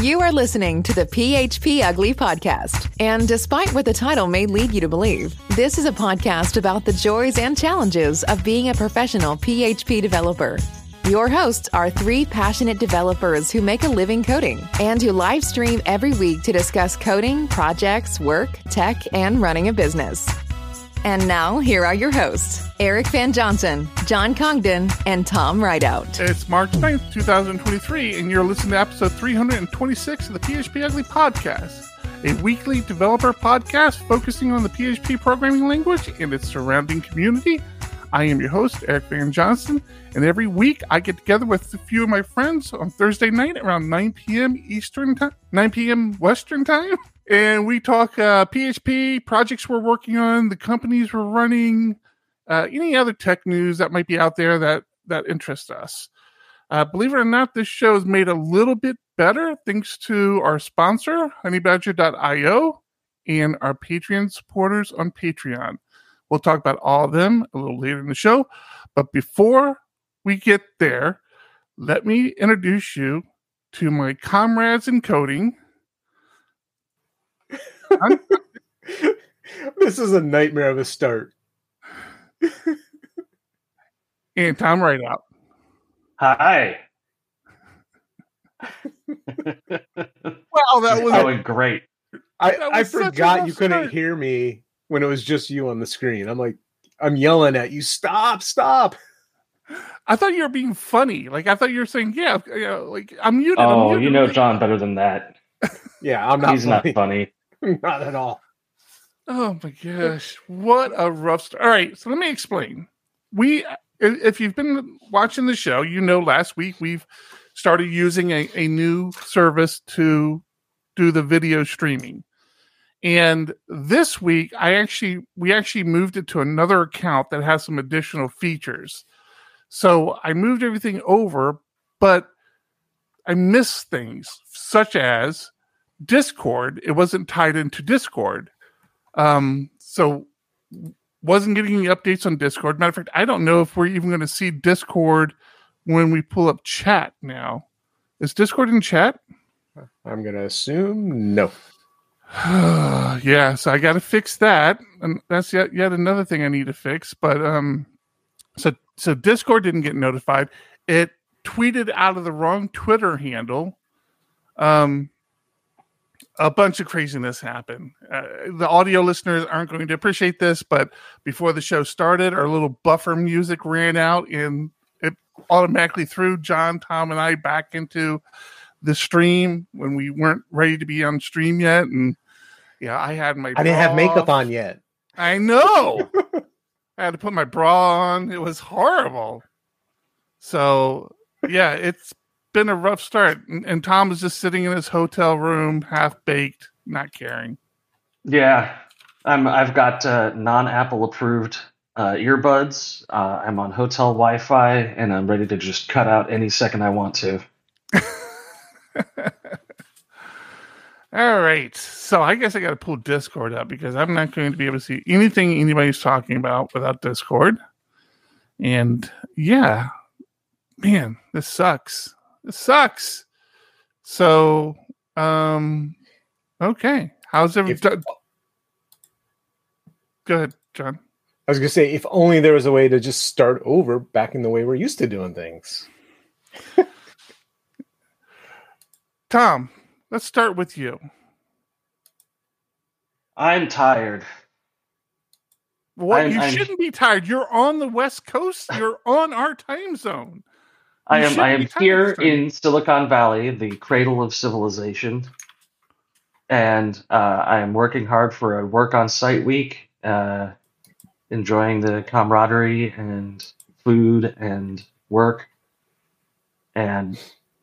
You are listening to the PHP Ugly podcast. And despite what the title may lead you to believe, this is a podcast about the joys and challenges of being a professional PHP developer. Your hosts are three passionate developers who make a living coding and who live stream every week to discuss coding, projects, work, tech, and running a business. And now, here are your hosts Eric Van Johnson, John Congdon, and Tom Rideout. It's March 9th, 2023, and you're listening to episode 326 of the PHP Ugly Podcast, a weekly developer podcast focusing on the PHP programming language and its surrounding community. I am your host, Eric Van Johnson, and every week I get together with a few of my friends on Thursday night around 9 p.m. Eastern time, 9 p.m. Western time and we talk uh, PHP projects we're working on, the companies we're running, uh, any other tech news that might be out there that that interests us. Uh, believe it or not, this show is made a little bit better thanks to our sponsor, honeybadger.io, and our Patreon supporters on Patreon. We'll talk about all of them a little later in the show. But before we get there, let me introduce you to my comrades in coding this is a nightmare of a start. and Tom Rideout. Hi. wow, that was going great. I, I forgot you couldn't start. hear me when it was just you on the screen. I'm like, I'm yelling at you, stop, stop. I thought you were being funny. Like I thought you were saying, yeah, you know, like I'm muted. Oh, I'm muted. you know John better than that. yeah, I'm not. He's funny. not funny. not at all. Oh my gosh, what a rough start. All right, so let me explain. We, if you've been watching the show, you know last week we've started using a, a new service to do the video streaming. And this week, I actually we actually moved it to another account that has some additional features. So I moved everything over, but I missed things such as Discord. It wasn't tied into Discord. Um, so wasn't getting any updates on Discord. Matter of fact, I don't know if we're even going to see Discord when we pull up chat now. Is Discord in chat? I'm going to assume no. yeah, so I got to fix that, and that's yet yet another thing I need to fix. But um, so so Discord didn't get notified. It tweeted out of the wrong Twitter handle. Um, a bunch of craziness happened. Uh, the audio listeners aren't going to appreciate this, but before the show started, our little buffer music ran out and it automatically threw John, Tom, and I back into the stream when we weren't ready to be on stream yet. And yeah, I had my I didn't have makeup on yet. I know. I had to put my bra on. It was horrible. So yeah, it's been a rough start, and, and Tom is just sitting in his hotel room, half baked, not caring. Yeah, I'm. I've got uh, non-Apple approved uh, earbuds. Uh, I'm on hotel Wi-Fi, and I'm ready to just cut out any second I want to. All right. So I guess I got to pull Discord up because I'm not going to be able to see anything anybody's talking about without Discord. And yeah, man, this sucks. It sucks. So, um, okay. How's everything? Go ahead, John. I was gonna say, if only there was a way to just start over back in the way we're used to doing things. Tom, let's start with you. I'm tired. What? I'm, you I'm... shouldn't be tired. You're on the West Coast. You're on our time zone. I am I am here in Silicon Valley, the cradle of civilization, and uh, I am working hard for a work on site week, uh, enjoying the camaraderie and food and work, and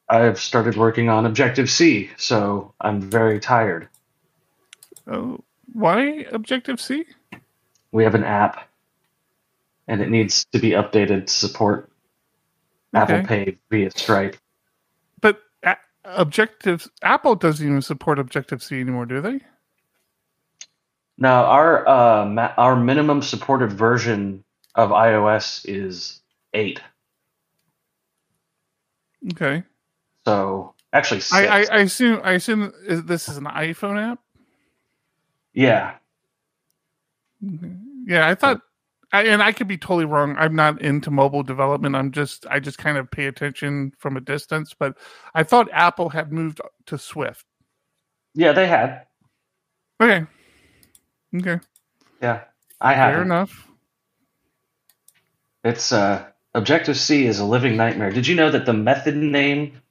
I've started working on Objective C, so I'm very tired. Oh, why Objective C? We have an app, and it needs to be updated to support. Apple Pay via Stripe. But a- Objective Apple doesn't even support Objective C anymore, do they? Now our uh, ma- our minimum supported version of iOS is eight. Okay. So Actually, I, I, I assume I assume this is an iPhone app. Yeah. Yeah, I thought, I, and I could be totally wrong. I'm not into mobile development. I'm just, I just kind of pay attention from a distance. But I thought Apple had moved to Swift. Yeah, they had. Okay. Okay. Yeah, I have. Fair enough. It's uh, Objective C is a living nightmare. Did you know that the method name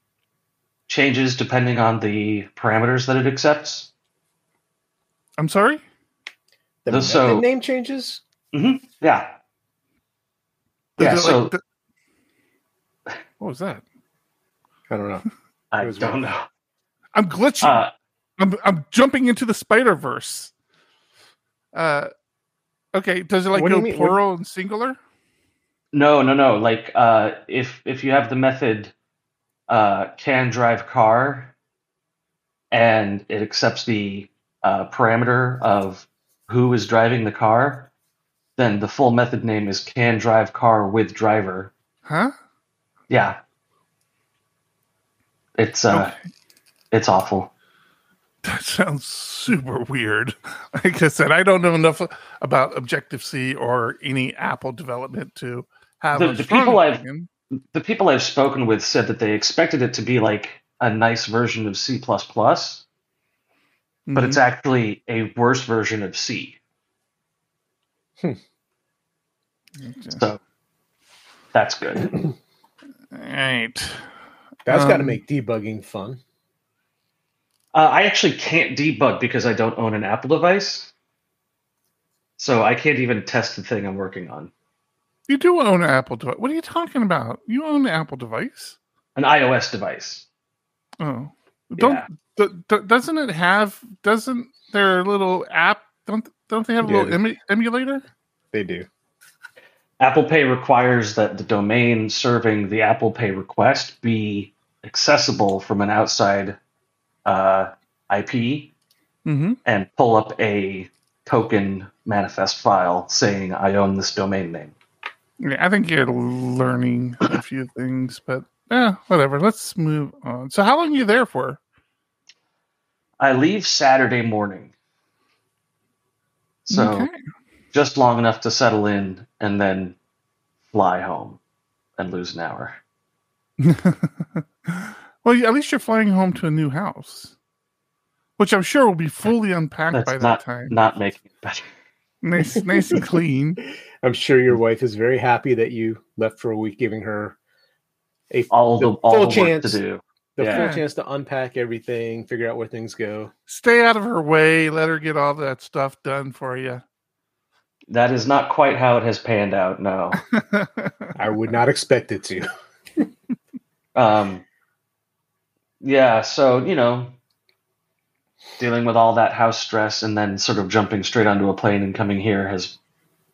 changes depending on the parameters that it accepts? I'm sorry. The method so- name changes. Mm-hmm. Yeah. Is Yeah. So like the- what was that? I don't know. I was don't weird. know. I'm glitching. Uh, I'm I'm jumping into the Spider Verse. Uh, okay. Does it like do go you? What- plural and singular? no, no, no. Like uh, if if you have the method uh, can drive car, and it accepts the uh, parameter of who is driving the car, then the full method name is can drive car with driver. Huh? Yeah. It's uh, Okay. it's awful. That sounds super weird. Like I said, I don't know enough about Objective C or any Apple development to have The- a the people I've- the people I've spoken with said that they expected it to be like a nice version of C, but Mhm. it's actually a worse version of C. Okay. So that's good. All right. That's got to Um, make debugging fun. Uh, I actually can't debug because I don't own an Apple device. So I can't even test the thing I'm working on. You do own an Apple device. What are you talking about? You own an Apple device? An iOS device. Oh, don't Yeah. d- d- doesn't it have? Doesn't their little app? Don't don't they have a Yeah. little emu- emulator? They do. Apple Pay requires that the domain serving the Apple Pay request be accessible from an outside uh, IP Mm-hmm. and pull up a token manifest file saying I own this domain name. Yeah, I think you're learning a few things, but yeah, whatever. Let's move on. So, how long are you there for? I leave Saturday morning. So Okay. just long enough to settle in and then fly home and lose an hour. well, at least you're flying home to a new house, which I'm sure will be fully unpacked That's by that time. not making it better. Nice, nice and clean. I'm sure your wife is very happy that you left for a week, giving her a All the, the all full the work chance to do. The Yeah. full chance to unpack everything, figure out where things go. Stay out of her way. Let her get all that stuff done for you. That is not quite how it has panned out. No. I would not expect it to. Um, yeah, so you know, dealing with all that house stress and then sort of jumping straight onto a plane and coming here has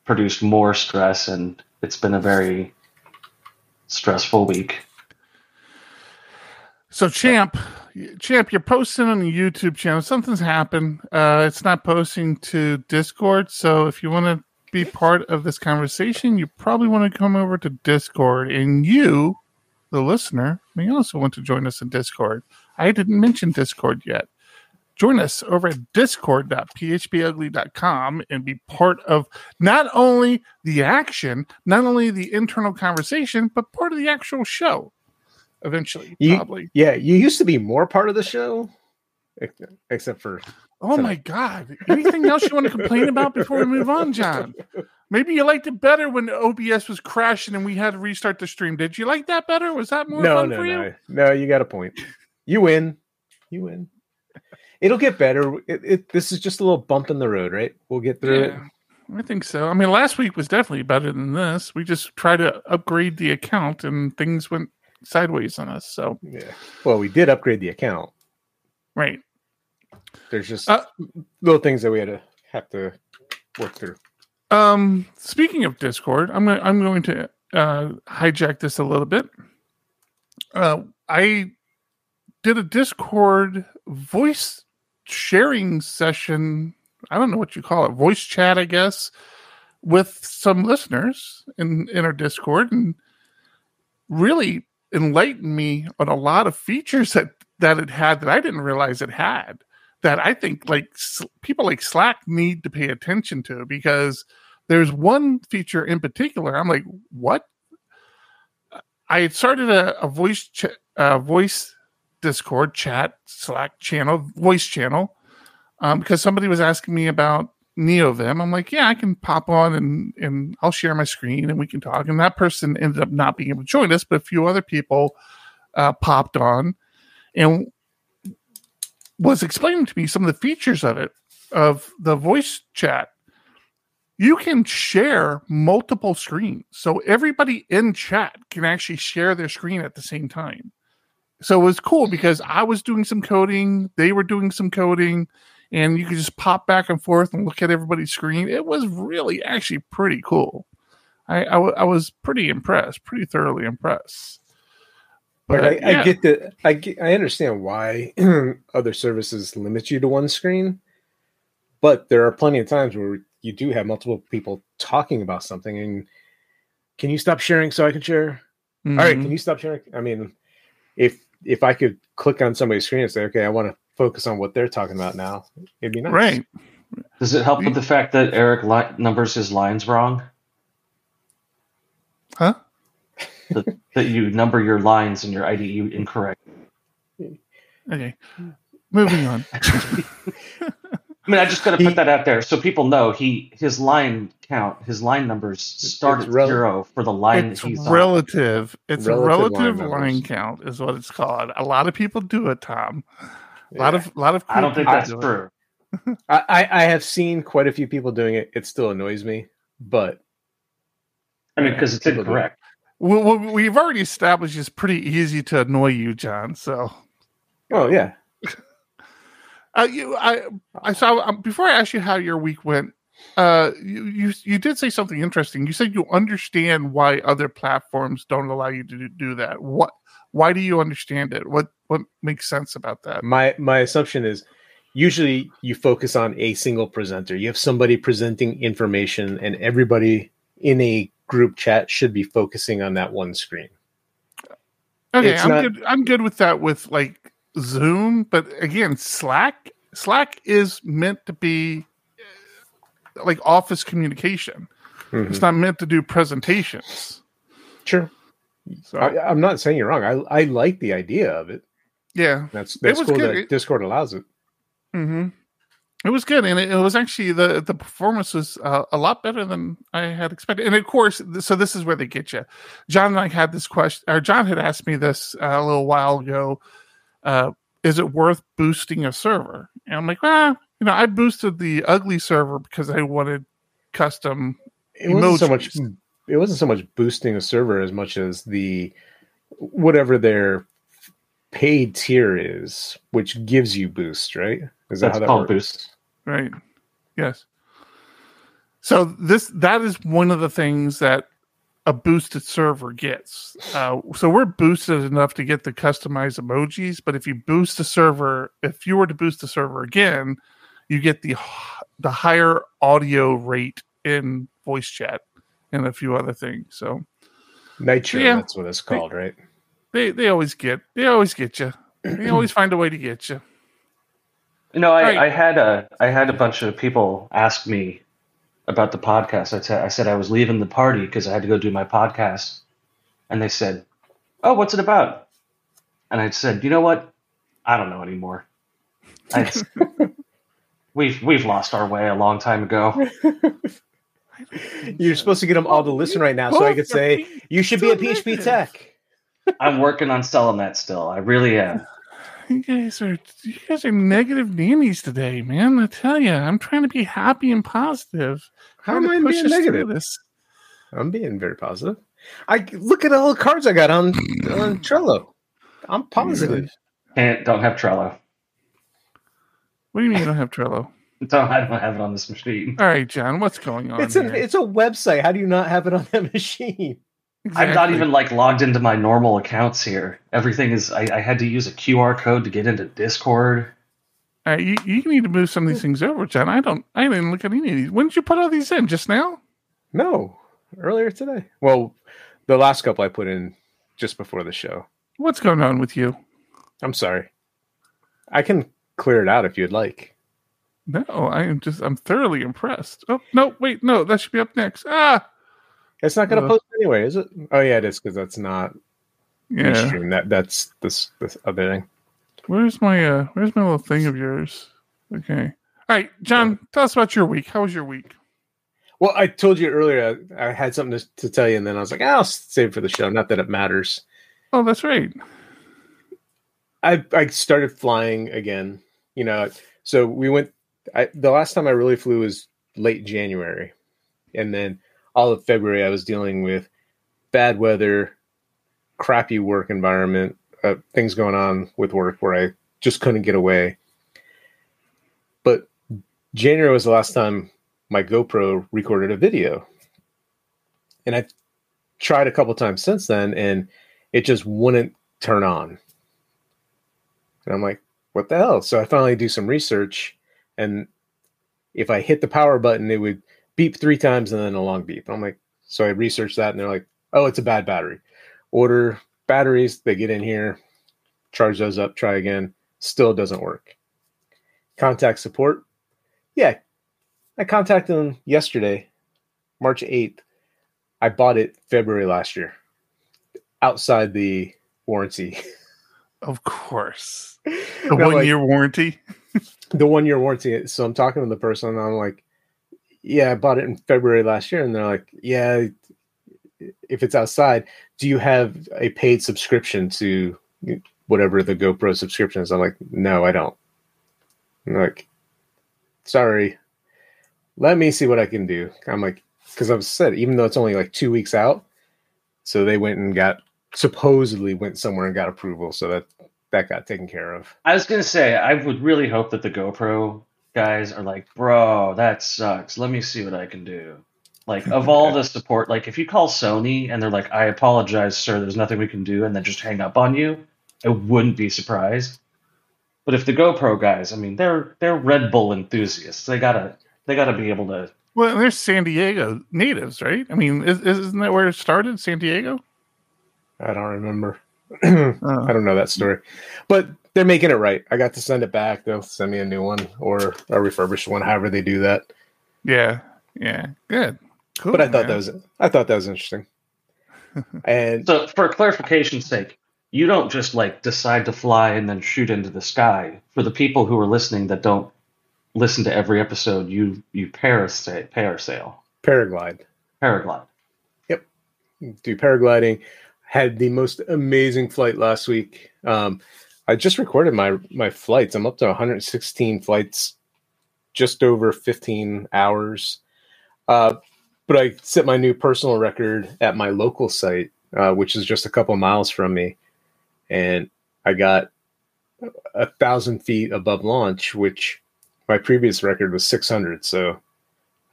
produced more stress, and it's been a very stressful week. So champ, champ, you're posting on the YouTube channel. Something's happened. Uh, it's not posting to Discord. So if you want to be part of this conversation, you probably want to come over to Discord. And you, the listener, may also want to join us in Discord. I didn't mention Discord yet. Join us over at discord.phpugly.com and be part of not only the action, not only the internal conversation, but part of the actual show eventually, You- probably. Yeah, you used to be more part of the show, except for Oh my God. Anything else you want to complain about before we move on, John? Maybe you liked it better when OBS was crashing and we had to restart the stream. Did you like that better? Was that more no, fun no, for you? no, no. You got a point. You win. You win. It'll get better. It, it, this is just a little bump in the road, right? We'll get through it. I think so. I mean, last week was definitely better than this. We just tried to upgrade the account and things went sideways on us. So, Yeah. Well, we did upgrade the account. right. There's just Uh, little things that we had to have to work through. Um, speaking of Discord, I'm going. I'm going to uh, hijack this a little bit. Uh, I did a Discord voice sharing session. I don't know what you call it, voice chat, I guess, with some listeners in in our Discord, and really enlightened me on a lot of features that that it had that I didn't realize it had that I think like people like Slack need to pay attention to because there's one feature in particular. I'm like, what? I had started a, a voice ch- a voice Discord chat Slack channel voice channel um, because somebody was asking me about NeoVim. I'm like, yeah, I can pop on and and I'll share my screen and we can talk. And that person ended up not being able to join us, but a few other people uh, popped on and was explaining to me some of the features of it, of the voice chat. You can share multiple screens. So everybody in chat can actually share their screen at the same time. So it was cool because I was doing some coding, they were doing some coding, and you could just pop back and forth and look at everybody's screen. It was really actually pretty cool. I, I, w- I was pretty impressed, pretty thoroughly impressed. But I, yeah. I get that. I get, I understand why other services limit you to one screen, but there are plenty of times where you do have multiple people talking about something. And can you stop sharing so I can share? Mm-hmm. All right, can mm-hmm. you stop sharing? I mean, if if I could click on somebody's screen and say, okay, I want to focus on what they're talking about now, it'd be nice. Right. Does it help with the fact that Eric li- numbers his lines wrong? Huh? that, that you number your lines in your IDE incorrect. Okay, moving on. I mean, I just got to put that out there so people know he his line count, his line numbers start at rel- zero for the line it's he's relative. On. It's relative a relative line, line, count is what it's called. A lot of people do it, Tom. A lot of a lot of. I don't think that's true. I, I have seen quite a few people doing it. It still annoys me, but I mean, because it's incorrect well, we've already established it's pretty easy to annoy you, John. So, oh yeah. uh, you, I, I saw um, before I asked you how your week went. Uh, you, you, you did say something interesting. You said you understand why other platforms don't allow you to do that. What? Why do you understand it? What? What makes sense about that? My my assumption is usually you focus on a single presenter. You have somebody presenting information, and everybody in a group chat should be focusing on that one screen. Okay, it's I'm not... good. I'm good with that with like Zoom, but again, Slack Slack is meant to be like office communication. Mm-hmm. It's not meant to do presentations. Sure. So I, am not saying you're wrong. I I like the idea of it. Yeah, that's that's cool good. that Discord allows it. Mm-hmm. It was good, and it, it was actually the the performance was uh, a lot better than I had expected. And of course, so this is where they get you. John and I had this question, or John had asked me this uh, a little while ago. Uh, is it worth boosting a server? And I'm like, well, you know, I boosted the ugly server because I wanted custom. It wasn't so much. It wasn't so much boosting a server as much as the whatever their paid tier is, which gives you boost, right? Is that That's how that called works? boost? Right. Yes. So this that is one of the things that a boosted server gets. Uh, so we're boosted enough to get the customized emojis, but if you boost the server, if you were to boost the server again, you get the the higher audio rate in voice chat and a few other things. So Nitro, yeah, that's what it's called, they, right? They they always get they always get you. They always find a way to get you. You know, I, right. I had a I had a bunch of people ask me about the podcast. I, t- I said I was leaving the party because I had to go do my podcast, and they said, "Oh, what's it about?" And I said, "You know what? I don't know anymore. we've we've lost our way a long time ago." You're supposed to get them all to listen right now, so I could say you should be a PHP tech. I'm working on selling that still. I really am you guys are you guys are negative nannies today, man. I tell you, I'm trying to be happy and positive. How am I being negative? This. I'm being very positive. I look at all the cards I got on on Trello. I'm positive. And don't have Trello. What do you mean you don't have Trello? Don't, I don't have it on this machine. All right, John, what's going on? It's a it's a website. How do you not have it on that machine? Exactly. I'm not even like logged into my normal accounts here. Everything is. I, I had to use a QR code to get into Discord. Uh, you, you need to move some of these things over, John. I don't. I didn't look at any of these. When did you put all these in? Just now? No, earlier today. Well, the last couple I put in just before the show. What's going on with you? I'm sorry. I can clear it out if you'd like. No, I am just I'm thoroughly impressed. Oh no, wait, no, that should be up next. Ah, it's not going to uh, post anyway, is it? Oh yeah, it is because that's not. Yeah, stream. that that's this this other thing. Where's my uh Where's my little thing of yours? Okay, all right, John, tell us about your week. How was your week? Well, I told you earlier I, I had something to, to, tell you, and then I was like, I'll save for the show. Not that it matters. Oh, that's right. I I started flying again. You know, so we went. I, the last time I really flew was late January, and then all of February I was dealing with bad weather, crappy work environment, uh, things going on with work where I just couldn't get away. But January was the last time my GoPro recorded a video. And I tried a couple times since then and it just wouldn't turn on. And I'm like, what the hell? So I finally do some research and if I hit the power button, it would beep three times and then a long beep. I'm like, so I researched that and they're like, oh, it's a bad battery. Order batteries, they get in here, charge those up, try again, still doesn't work. Contact support. Yeah, I contacted them yesterday, March 8th. I bought it February last year, outside the warranty. Of course. The one like, year warranty? The one year warranty. So I'm talking to the person, and I'm like, yeah, I bought it in February last year. And they're like, yeah, if it's outside, do you have a paid subscription to whatever the GoPro subscription is? I'm like, no, I don't. I'm like, sorry, let me see what I can do. I'm like, because I've said, even though it's only like two weeks out, so they went and got supposedly went somewhere and got approval, so that that got taken care of. I was gonna say, I would really hope that the GoPro guys are like, bro, that sucks. Let me see what I can do. Like, of all the support, like if you call Sony and they're like, I apologize, sir, there's nothing we can do, and then just hang up on you, I wouldn't be surprised. But if the GoPro guys, I mean, they're they're Red Bull enthusiasts. They gotta they got to be able to. Well, they're San Diego natives, right? I mean, is, isn't that where it started, San Diego? I don't remember. Oh. I don't know that story, but they're making it right. I got to send it back. They'll send me a new one or a refurbished one, however they do that. Yeah, yeah, good. Cool, but I thought man. that was I thought that was interesting. and so, for clarification's sake, you don't just like decide to fly and then shoot into the sky. For the people who are listening that don't listen to every episode, you you parasail, parasail, paraglide, paraglide. Yep, do paragliding. Had the most amazing flight last week. Um, I just recorded my my flights. I'm up to 116 flights, just over 15 hours. Uh, but I set my new personal record at my local site, uh, which is just a couple miles from me, and I got a thousand feet above launch, which my previous record was 600 so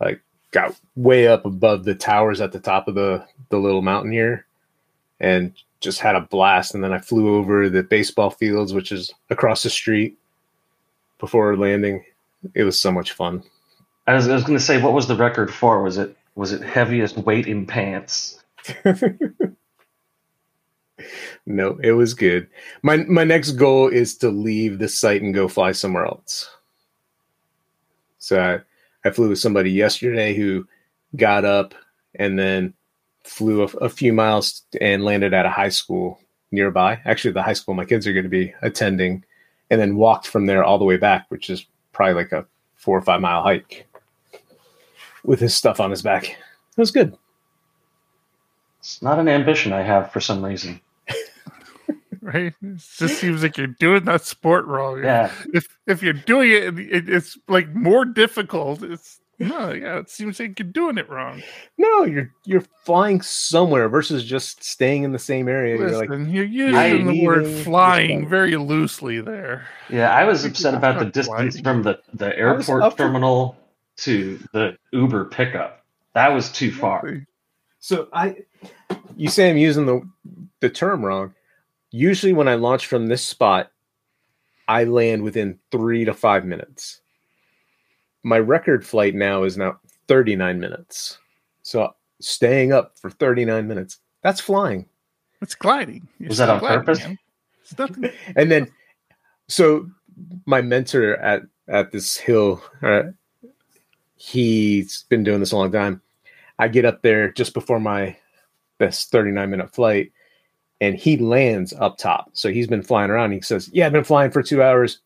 I got way up above the towers at the top of the the little mountain here and just had a blast. And then i flew over the baseball fields which is across the street before landing. It was so much fun. I was, I was going to say what was the record for? Was it was it heaviest weight in pants? No it was good. My my next goal is to leave the site and go fly somewhere else. So I, I flew with somebody yesterday who got up and then flew a, a few miles and landed at a high school nearby. Actually, the high school my kids are going to be attending, and then walked from there all the way back, which is probably like a four or five mile hike with his stuff on his back. It was good. It's not an ambition I have for some reason right? It just seems like you're doing that sport wrong. Yeah. If if you're doing it, it it's like more difficult. It's no, yeah. It seems like you're doing it wrong. No, you're you're flying somewhere versus just staying in the same area. Listen, you're, like, you're using the word flying very loosely there. Yeah, I was upset about the distance from the the airport terminal to the Uber pickup. That was too far. So I, you say I'm using the the term wrong usually when I launch from this spot, I land within three to five minutes. My record flight now is now 39 minutes. So staying up for 39 minutes, that's flying. It's gliding. You're Was that on gliding, purpose? and then, so my mentor at at this hill, uh, he's been doing this a long time. I get up there just before my best 39 minute flight and he lands up top. So he's been flying around. He says, Yeah, I've been flying for two hours,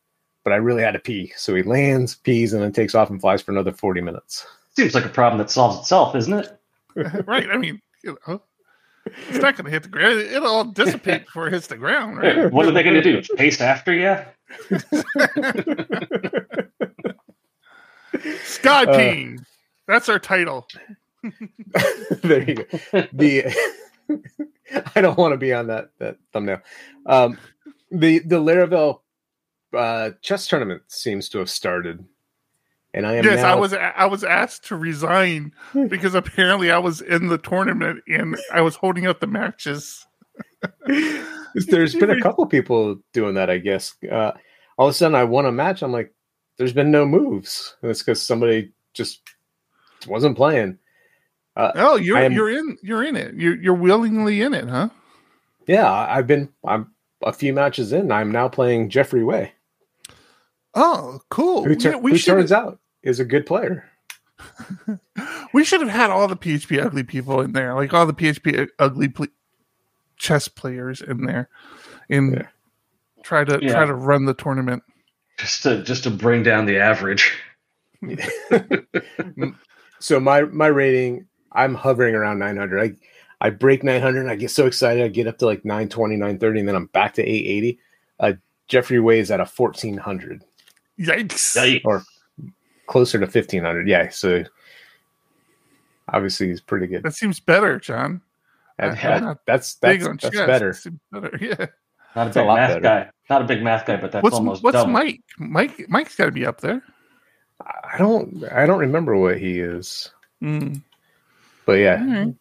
but I really had to pee. So he lands, pees, and then takes off and flies for another 40 minutes. Seems like a problem that solves itself, isn't it? right. I mean, you know, it's not going to hit the ground. It'll all dissipate before it hits the ground, right? What are they going to do? Chase after you? Sky peeing. Uh, That's our title. there you go. The I don't want to be on that that thumbnail. Um, the the Laravel uh, chess tournament seems to have started, and I am. Yes, now... I was I was asked to resign because apparently I was in the tournament and I was holding up the matches. there's been a couple people doing that, I guess. Uh, all of a sudden, I won a match. I'm like, there's been no moves. And it's because somebody just wasn't playing. Uh, oh, you're am, you're in you're in it. You're you're willingly in it, huh? Yeah, I've been. I'm a few matches in. I'm now playing Jeffrey Way. Oh, cool! Who, ter- we, we who turns out is a good player. we should have had all the PHP ugly people in there, like all the PHP ugly pl- chess players in there, and yeah. try to yeah. try to run the tournament. Just to just to bring down the average. so my my rating I'm hovering around 900. I I break 900. I get so excited. I get up to like 920, 930, and then I'm back to 880. Uh, Jeffrey Way is at a 1400. Yikes. Or closer to 1500. Yeah. So obviously he's pretty good. That seems better, John. And, uh, that's that's, that's, that's better. better. Yeah. Not a big a math better. guy. Not a big math guy, but that's what's, almost what's double. Mike? Mike Mike's got to be up there. I don't I don't remember what he is. Mm. But yeah, right.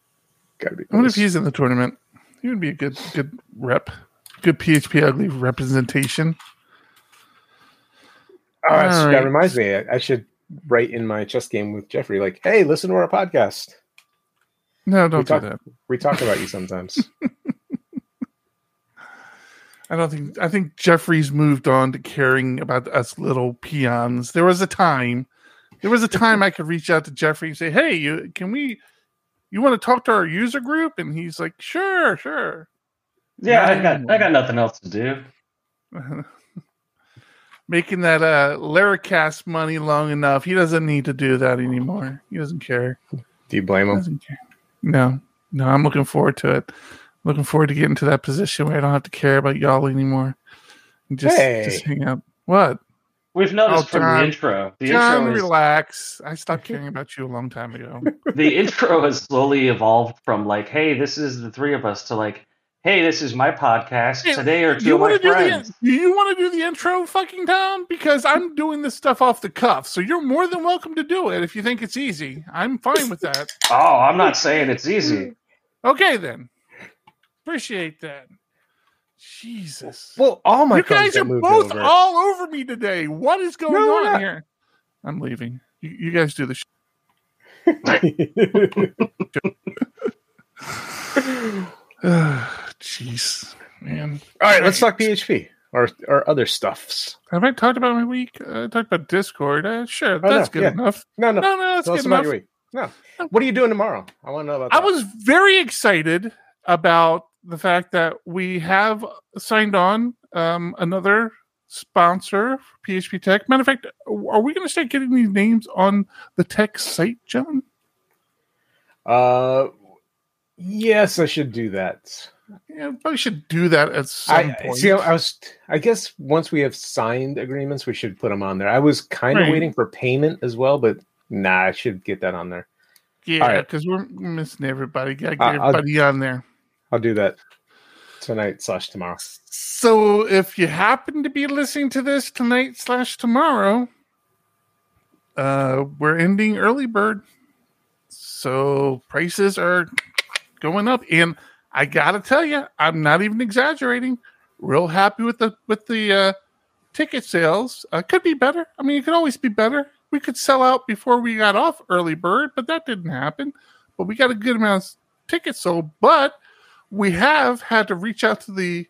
gotta be. Close. I wonder if he's in the tournament. He would be a good good rep, good PHP ugly representation. Oh, right. that reminds me. I, I should write in my chess game with Jeffrey, like, "Hey, listen to our podcast." No, don't we do talk, that. We talk about you sometimes. I don't think I think Jeffrey's moved on to caring about us little peons. There was a time, there was a time I could reach out to Jeffrey and say, "Hey, you, can we you want to talk to our user group? And he's like, sure, sure. Yeah, I got I got nothing else to do. Making that uh Laracast money long enough. He doesn't need to do that anymore. He doesn't care. Do you blame him? No. No, I'm looking forward to it. Looking forward to getting to that position where I don't have to care about y'all anymore. Just hey. just hang out. What? We've noticed oh, from the intro. The John, intro is, relax. I stopped caring about you a long time ago. the intro has slowly evolved from like, "Hey, this is the three of us," to like, "Hey, this is my podcast hey, today." Or two of my friends. The, you want to do the intro, fucking Tom? Because I'm doing this stuff off the cuff, so you're more than welcome to do it if you think it's easy. I'm fine with that. oh, I'm not saying it's easy. okay, then. Appreciate that. Jesus. Well, all my you guys are both over. all over me today. What is going no, on here? I'm leaving. You, you guys do the. Sh- Jeez, man. All right, let's talk PHP or or other stuffs. Have I talked about my week? Uh, I talked about Discord. Uh, sure, oh, that's no, good yeah. enough. No, no, no, no, that's Tell good enough. No. What are you doing tomorrow? I want to know about. That. I was very excited about the fact that we have signed on um, another sponsor PHP Tech. Matter of fact, are we going to start getting these names on the tech site, John? Uh, yes, I should do that. Yeah, probably should do that at some I, point. See, I was. I guess once we have signed agreements, we should put them on there. I was kind of right. waiting for payment as well, but nah, I should get that on there. Yeah, because right. we're missing everybody. Got to get uh, everybody I'll, on there. I'll do that tonight slash tomorrow. So if you happen to be listening to this tonight slash tomorrow, uh, we're ending early bird. So prices are going up. And I gotta tell you, I'm not even exaggerating. Real happy with the with the uh, ticket sales. Uh, could be better. I mean, it could always be better. We could sell out before we got off early bird, but that didn't happen. But we got a good amount of tickets sold. But we have had to reach out to the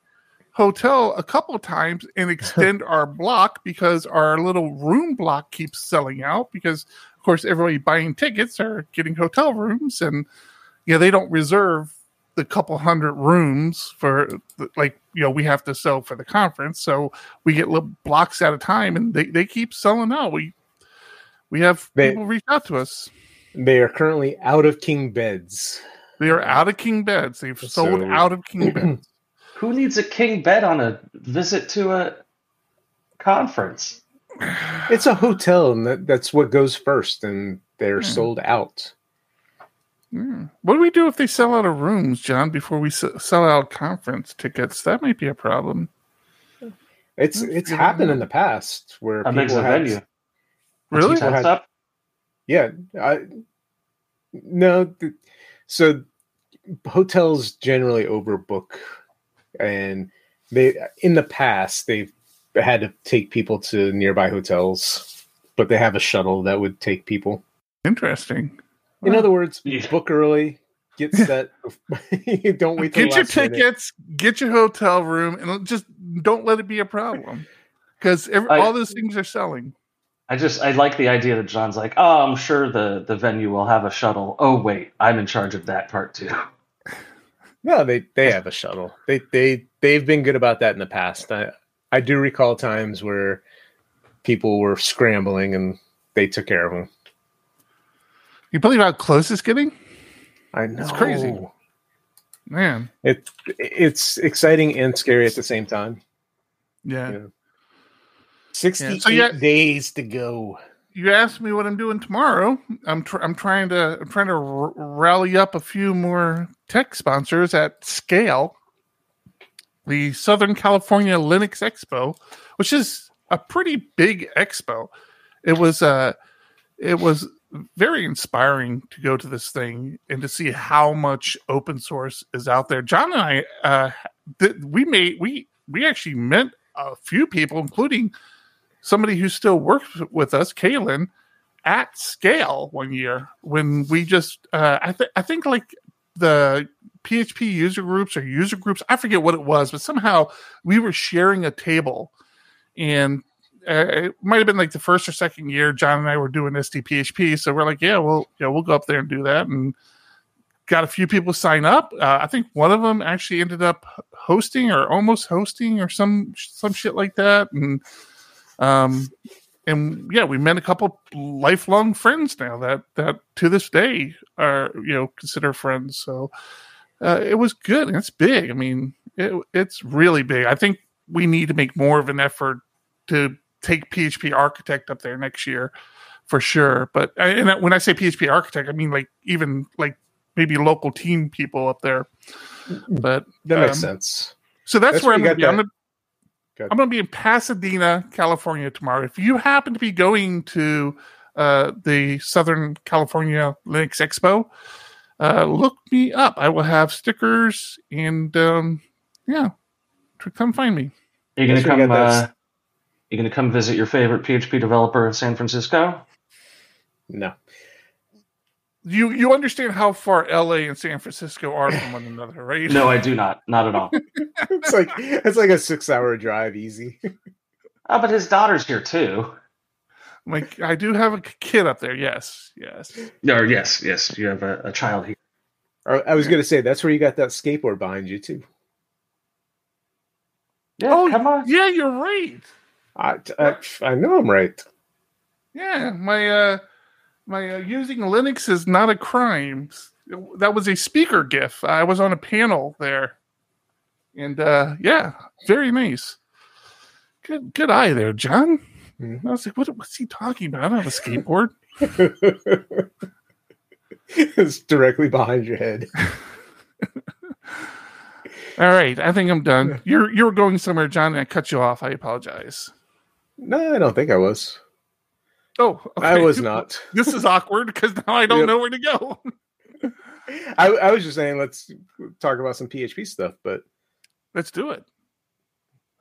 hotel a couple times and extend our block because our little room block keeps selling out because of course everybody buying tickets are getting hotel rooms and yeah they don't reserve the couple hundred rooms for like you know we have to sell for the conference. So we get little blocks at a time and they, they keep selling out. We we have they, people reach out to us. They are currently out of king beds. They are out of king beds. They've so, sold out of king beds. Who needs a king bed on a visit to a conference? It's a hotel and that, that's what goes first and they're yeah. sold out Hmm. What do we do if they sell out of rooms, John, before we sell out conference tickets? That might be a problem. It's it's happened in the past where How big's the venue? Really? Had, up? yeah. I, no. So hotels generally overbook, and they in the past they've had to take people to nearby hotels, but they have a shuttle that would take people. Interesting. In other words, yeah. book early, get set. don't wait. Get your tickets, minute. get your hotel room, and just don't let it be a problem because all those things are selling. I just I like the idea that John's like, oh, I'm sure the the venue will have a shuttle. Oh wait, I'm in charge of that part too. No, they they have a shuttle. They they they've been good about that in the past. I I do recall times where people were scrambling and they took care of them. You believe how close it's getting? I know. It's crazy. Man. It it's exciting and scary at the same time. Yeah. 68 yeah. So yeah, days to go. You asked me what I'm doing tomorrow. I'm tr- I'm trying to I'm trying to r- rally up a few more tech sponsors at scale. The Southern California Linux Expo, which is a pretty big expo. It was uh it was very inspiring to go to this thing and to see how much open source is out there. John and I, uh, th- we made we we actually met a few people, including somebody who still works with us, Kaylin, at scale one year when we just uh, I I think like the PHP user groups or user groups, I forget what it was, but somehow we were sharing a table and uh, it might have been like the first or second year John and I were doing SDPHP. So we're like, yeah, well, yeah, we'll go up there and do that. And got a few people sign up. Uh, I think one of them actually ended up hosting or almost hosting or some some shit like that. And um, and yeah, we met a couple lifelong friends now that that to this day are you know consider friends. So uh, it was good it's big. I mean, it, it's really big. I think we need to make more of an effort to take PHP Architect up there next year for sure. But and when I say PHP Architect, I mean like even like maybe local team people up there. But that makes um, sense. So that's, that's where, I'm going to be. I'm gonna, I'm going to be in Pasadena, California tomorrow. If you happen to be going to uh, the Southern California Linux Expo, uh, look me up. I will have stickers and um, yeah, come find me. Are you going to come? Uh, you going to come visit your favorite PHP developer in San Francisco? No. You you understand how far LA and San Francisco are from one another, right? no, I do not. Not at all. it's like it's like a six hour drive, easy. oh, but his daughter's here too. Like I do have a kid up there. Yes, yes. Or yes, yes. You have a, a child here. I was going to say that's where you got that skateboard behind you too. Yeah, oh, come on. Yeah, you're right. I, I, I know I'm right. Yeah, my uh, my uh, using Linux is not a crime. That was a speaker GIF. I was on a panel there, and uh, yeah, very nice. Good, good eye there, John. Mm-hmm. I was like, what, what's he talking about? I don't have a skateboard. it's directly behind your head. All right, I think I'm done. You're you're going somewhere, John, and I cut you off. I apologize. No, I don't think I was. Oh, okay. I was not. This is awkward because now I don't yep. know where to go. I, I was just saying, let's talk about some PHP stuff, but let's do it.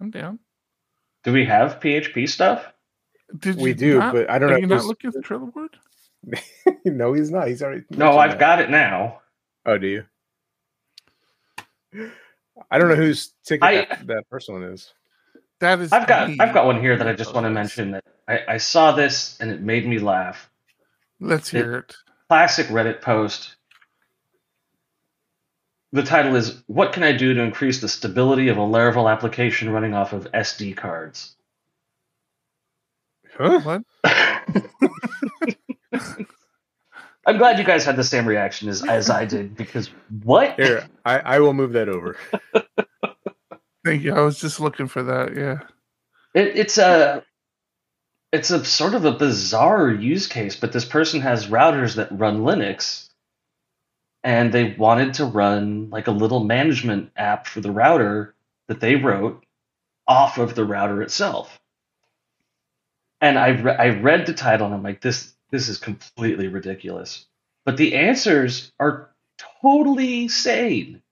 I'm down. Do we have PHP stuff? Did we do, not, but I don't are know. you not looking at the Trello board? no, he's not. He's already. No, I've that. got it now. Oh, do you? I don't know whose ticket I, that, that person one is. That is. I've got me. I've got one here that I just want to mention that I, I saw this and it made me laugh. Let's hear it. it. Classic Reddit post. The title is "What can I do to increase the stability of a Laravel application running off of SD cards?" Huh? What? I'm glad you guys had the same reaction as, as I did because what? Here, I, I will move that over. Thank you. I was just looking for that. Yeah. It, it's a it's a sort of a bizarre use case, but this person has routers that run Linux and they wanted to run like a little management app for the router that they wrote off of the router itself. And I re- I read the title and I'm like this this is completely ridiculous. But the answers are totally sane.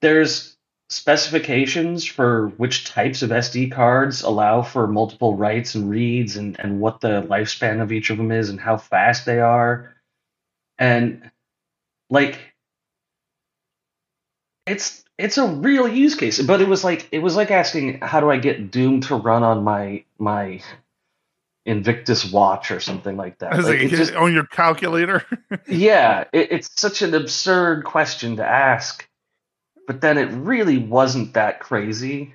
There's specifications for which types of SD cards allow for multiple writes and reads and, and what the lifespan of each of them is and how fast they are. And like it's it's a real use case. But it was like it was like asking how do I get Doom to run on my my Invictus watch or something like that. Like, it just, on your calculator. yeah, it, it's such an absurd question to ask, but then it really wasn't that crazy.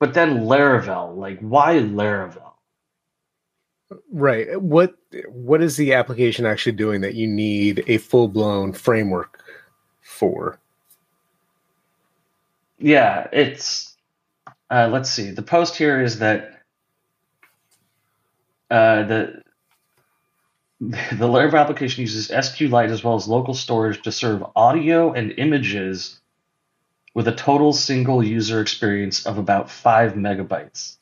But then Laravel, like why Laravel? Right. What what is the application actually doing that you need a full blown framework for? Yeah, it's uh, let's see. The post here is that uh, the the Laravel application uses SQLite as well as local storage to serve audio and images with a total single user experience of about five megabytes.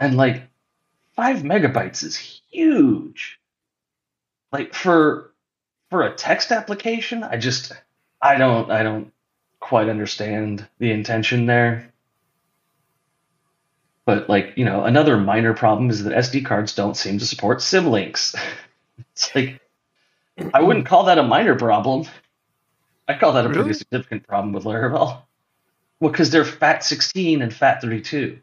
And like five megabytes is huge. Like for for a text application, I just I don't I don't quite understand the intention there. But like, you know, another minor problem is that SD cards don't seem to support symlinks. it's like I wouldn't call that a minor problem. I call that a really? pretty significant problem with Laravel. Well, because they're FAT16 and FAT32.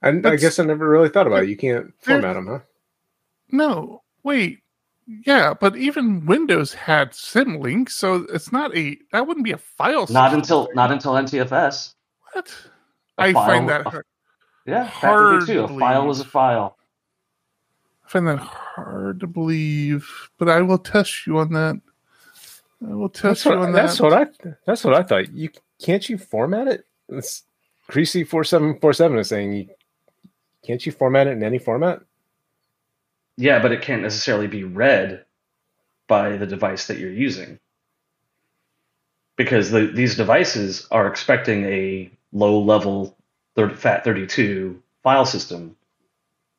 And I guess I never really thought about it. You can't format them, huh? No, wait. Yeah, but even Windows had symlinks, so it's not a that wouldn't be a file. Not until not until NTFS. What? I file, find that hard, yeah hard too. A file is a file. I find that hard to believe, but I will test you on that. I will test that's you what, on that. That's what I. That's what I thought. You can't you format it? It's Greasy four seven four seven is saying you can't you format it in any format? Yeah, but it can't necessarily be read by the device that you're using because the, these devices are expecting a low level FAT32 file system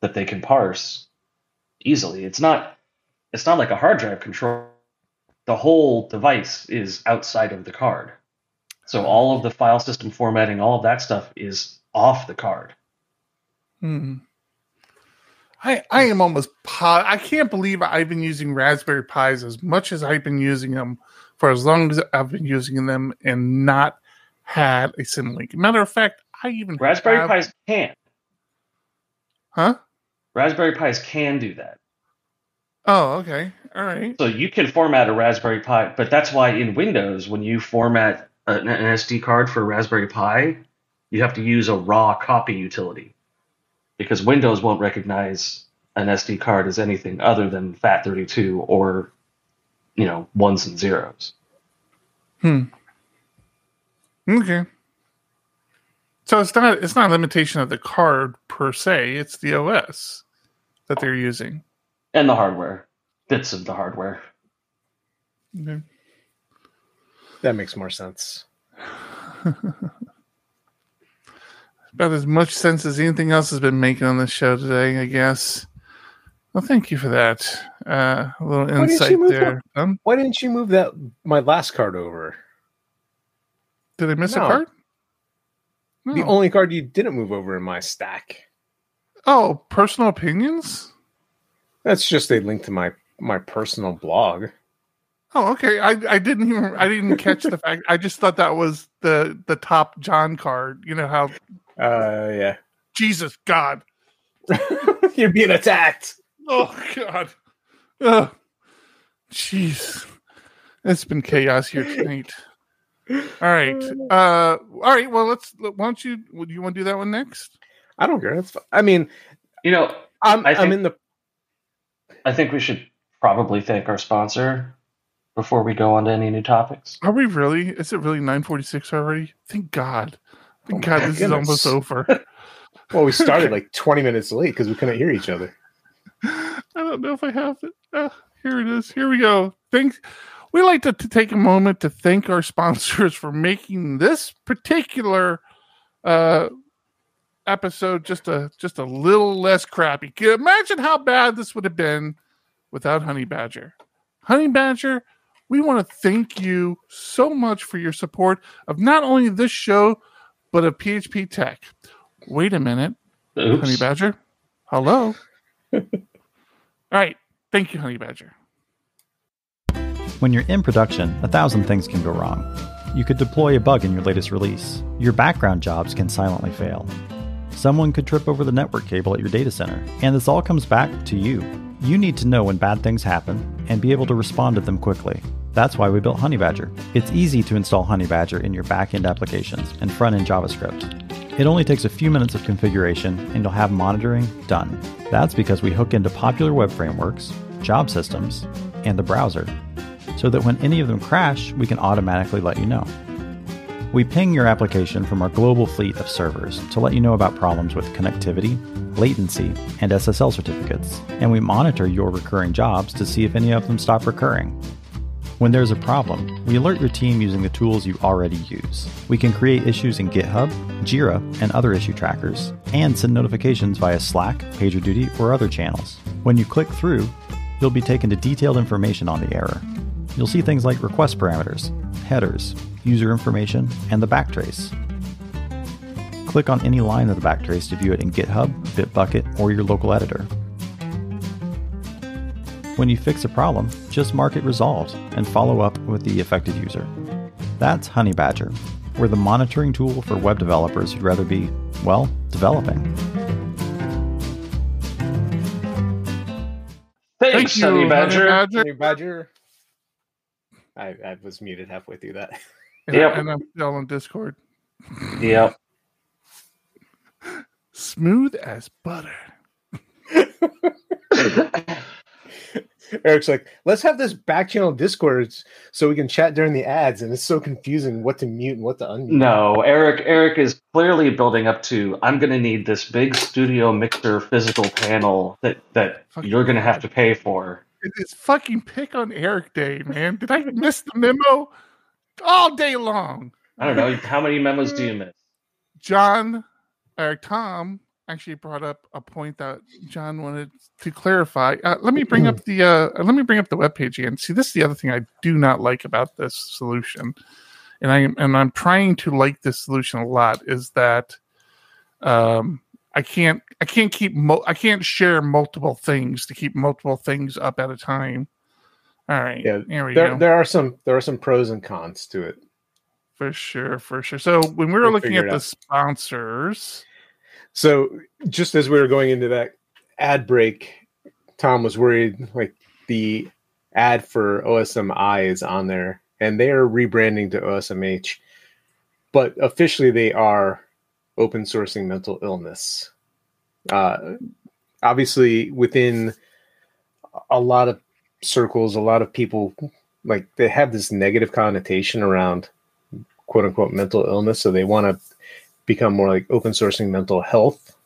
that they can parse easily. It's not it's not like a hard drive control. The whole device is outside of the card. So all of the file system formatting, all of that stuff is off the card. Hmm. I I am almost po- I can't believe I've been using Raspberry Pis as much as I've been using them for as long as I've been using them and not had a symlink. Matter of fact, I even Raspberry have... Pis can. Huh? Raspberry Pis can do that. Oh, okay. All right. So you can format a Raspberry Pi, but that's why in Windows, when you format an, SD card for a Raspberry Pi, you have to use a raw copy utility because Windows won't recognize an SD card as anything other than FAT32 or, you know, ones and zeros. Hmm. Okay. So it's not it's not a limitation of the card per se, it's the OS that they're using. And the hardware. Bits of the hardware. Okay. That makes more sense. About as much sense as anything else has been making on this show today, I guess. Well, thank you for that. Uh, a little insight there. Um, why didn't you move that my last card over? Did I miss no. a card? No. The only card you didn't move over in my stack. Oh, personal opinions? That's just a link to my my personal blog. Oh, okay. I, I didn't even I didn't catch the fact. I just thought that was the the top John card. You know how? Uh, yeah. Jesus God, you're being attacked. Oh God. Oh, jeez. It's been chaos here tonight. All right. Uh, all right. Well, let's. Why don't you? Would you want to do that one next? I don't care. That's fine. I mean, you know, I'm think, I'm in the. I think we should probably thank our sponsor before we go on to any new topics. Are we really? Is it really 9:46 already? Thank God. Thank oh God, this goodness. is almost over. well, we started like 20 minutes late because we couldn't hear each other. I don't know if I have it. Uh, here it is. Here we go. Thanks. We like to, to, take a moment to thank our sponsors for making this particular uh, episode just a just a little less crappy. Imagine how bad this would have been without Honeybadger. Honey Badger, we want to thank you so much for your support of not only this show but of PHP Tek. Wait a minute, Oops. Honeybadger. Hello. All right. Thank you, Honey Badger. When you're in production, a thousand things can go wrong. You could deploy a bug in your latest release. Your background jobs can silently fail. Someone could trip over the network cable at your data center, and this all comes back to you. You need to know when bad things happen and be able to respond to them quickly. That's why we built Honeybadger. It's easy to install Honeybadger in your backend applications and front end JavaScript. It only takes a few minutes of configuration and you'll have monitoring done. That's because we hook into popular web frameworks, job systems, and the browser, so that when any of them crash, we can automatically let you know. We ping your application from our global fleet of servers to let you know about problems with connectivity, latency, and SSL certificates, and we monitor your recurring jobs to see if any of them stop recurring. When there's a problem, we alert your team using the tools you already use. We can create issues in GitHub, Jira, and other issue trackers, and send notifications via Slack, PagerDuty, or other channels. When you click through, you'll be taken to detailed information on the error. You'll see things like request parameters, headers, user information, and the backtrace. Click on any line of the backtrace to view it in GitHub, Bitbucket, or your local editor. When you fix a problem, just mark it resolved and follow up with the affected user. That's Honeybadger. We're the monitoring tool for web developers who'd rather be, well, developing. Thanks, Thank you, Honeybadger. Honey Badger. I, I was muted halfway through that. And, yep. and I'm still on Discord. Yep. Smooth as butter. Eric's like, let's have this back channel Discord so we can chat during the ads, and it's so confusing what to mute and what to unmute. No, Eric. Eric is clearly building up to. I'm going to need this big studio mixer physical panel that that fucking you're going to have to pay for. It's fucking pick on Eric Day, man. Did I miss the memo all day long? I don't know. How many memos do you miss? John or Tom actually brought up a point that John wanted to clarify. Uh, let me bring up the uh, let me bring up the web page again. See, this is the other thing I do not like about this solution, and I and I'm trying to like this solution a lot. Is that um, I can't I can't keep mo- I can't share multiple things to keep multiple things up at a time. All right, yeah, there go. There are some there are some pros and cons to it. For sure, for sure. So when we were we'll looking at the sponsors, so just as we were going into that ad break, Tom was worried like the ad for OSMI is on there and they are rebranding to OSMH. But officially they are open sourcing mental illness. Uh, obviously within a lot of circles, a lot of people like they have this negative connotation around quote unquote mental illness. So they want to become more like open sourcing mental health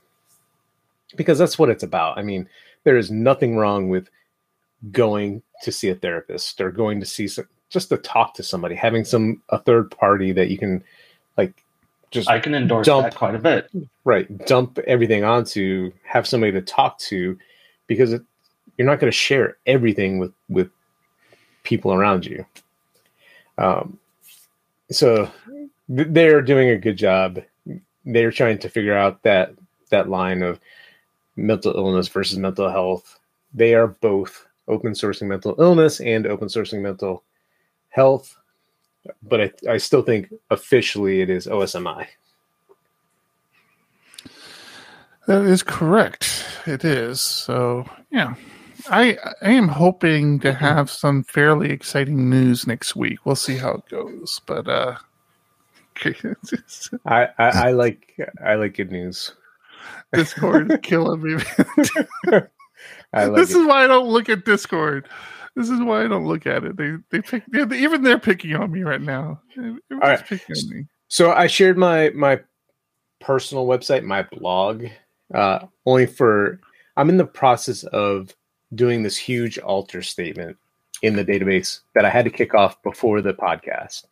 because that's what it's about. I mean, there is nothing wrong with going to see a therapist or going to see some, just to talk to somebody, having some a third party that you can just I can endorse dump, that quite a bit. Right, dump everything onto, have somebody to talk to because it, you're not going to share everything with with people around you. Um, so they're doing a good job they're trying to figure out that that line of mental illness versus mental health. They are both open sourcing mental illness and open sourcing mental health, but I, I still think officially it is OSMI. That is correct. It is. So, yeah. I, I am hoping to have some fairly exciting news next week. We'll see how it goes. But uh I, I, I like I like good news. Discord is killing me. like this it. is why I don't look at Discord. This is why I don't look at it. They they pick they, even they're picking on me right now. All right. So I shared my my personal website, my blog, uh, only for I'm in the process of doing this huge alter statement in the database that I had to kick off before the podcast,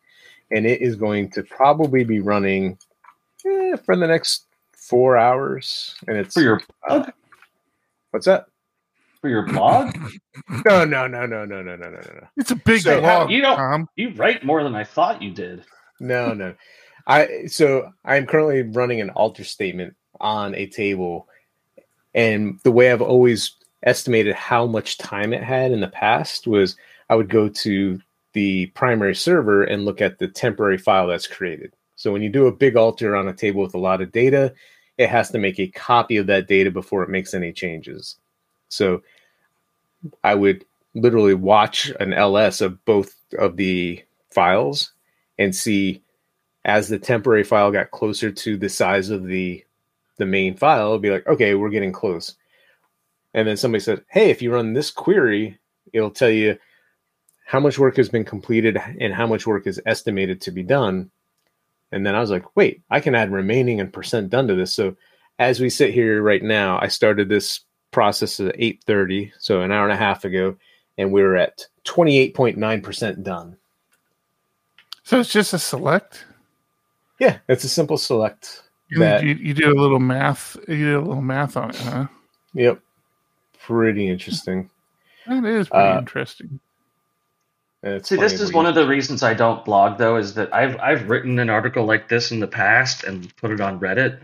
and it is going to probably be running eh, for the next four hours. And it's for your. Uh, what's that? For your blog? no, no, no, no, no, no, no, no, no. It's a big so, blog. You don't. Tom. You write more than I thought you did. No, no. I so I am currently running an alter statement on a table, and the way I've always estimated how much time it had in the past was I would go to the primary server and look at the temporary file that's created. So when you do a big alter on a table with a lot of data, it has to make a copy of that data before it makes any changes. So I would literally watch an LS of both of the files and see as the temporary file got closer to the size of the the main file, it'll be like, okay, we're getting close. And then somebody said, hey, if you run this query, it'll tell you how much work has been completed and how much work is estimated to be done. And then I was like, wait, I can add remaining and percent done to this. So as we sit here right now, I started this process at 8:30, so an hour and a half ago, and we are at 28.9% done. So it's just a select? Yeah, it's a simple select. You, that, you, you did a little math. You did a little math on it, huh? Yep. Pretty interesting. That is pretty uh, interesting. See, this is one of the reasons I don't blog, though, is that I've I've written an article like this in the past and put it on Reddit,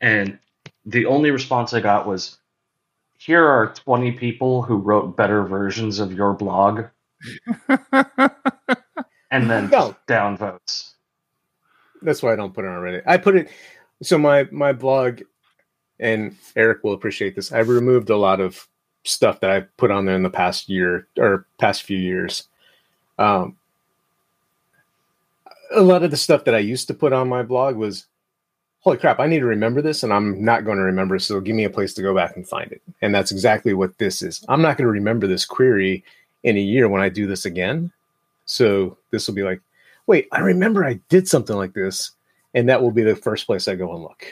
and the only response I got was, "Here are twenty people who wrote better versions of your blog," and then no. down votes. That's why I don't put it on Reddit. I put it so my my blog, and Eric will appreciate this. I've removed a lot of stuff that I put on there in the past year or past few years um, a lot of the stuff that I used to put on my blog was, holy crap, I need to remember this and I'm not going to remember. So give me a place to go back and find it. And that's exactly what this is. I'm not going to remember this query in a year when I do this again. So this will be like, wait, I remember I did something like this. And that will be the first place I go and look.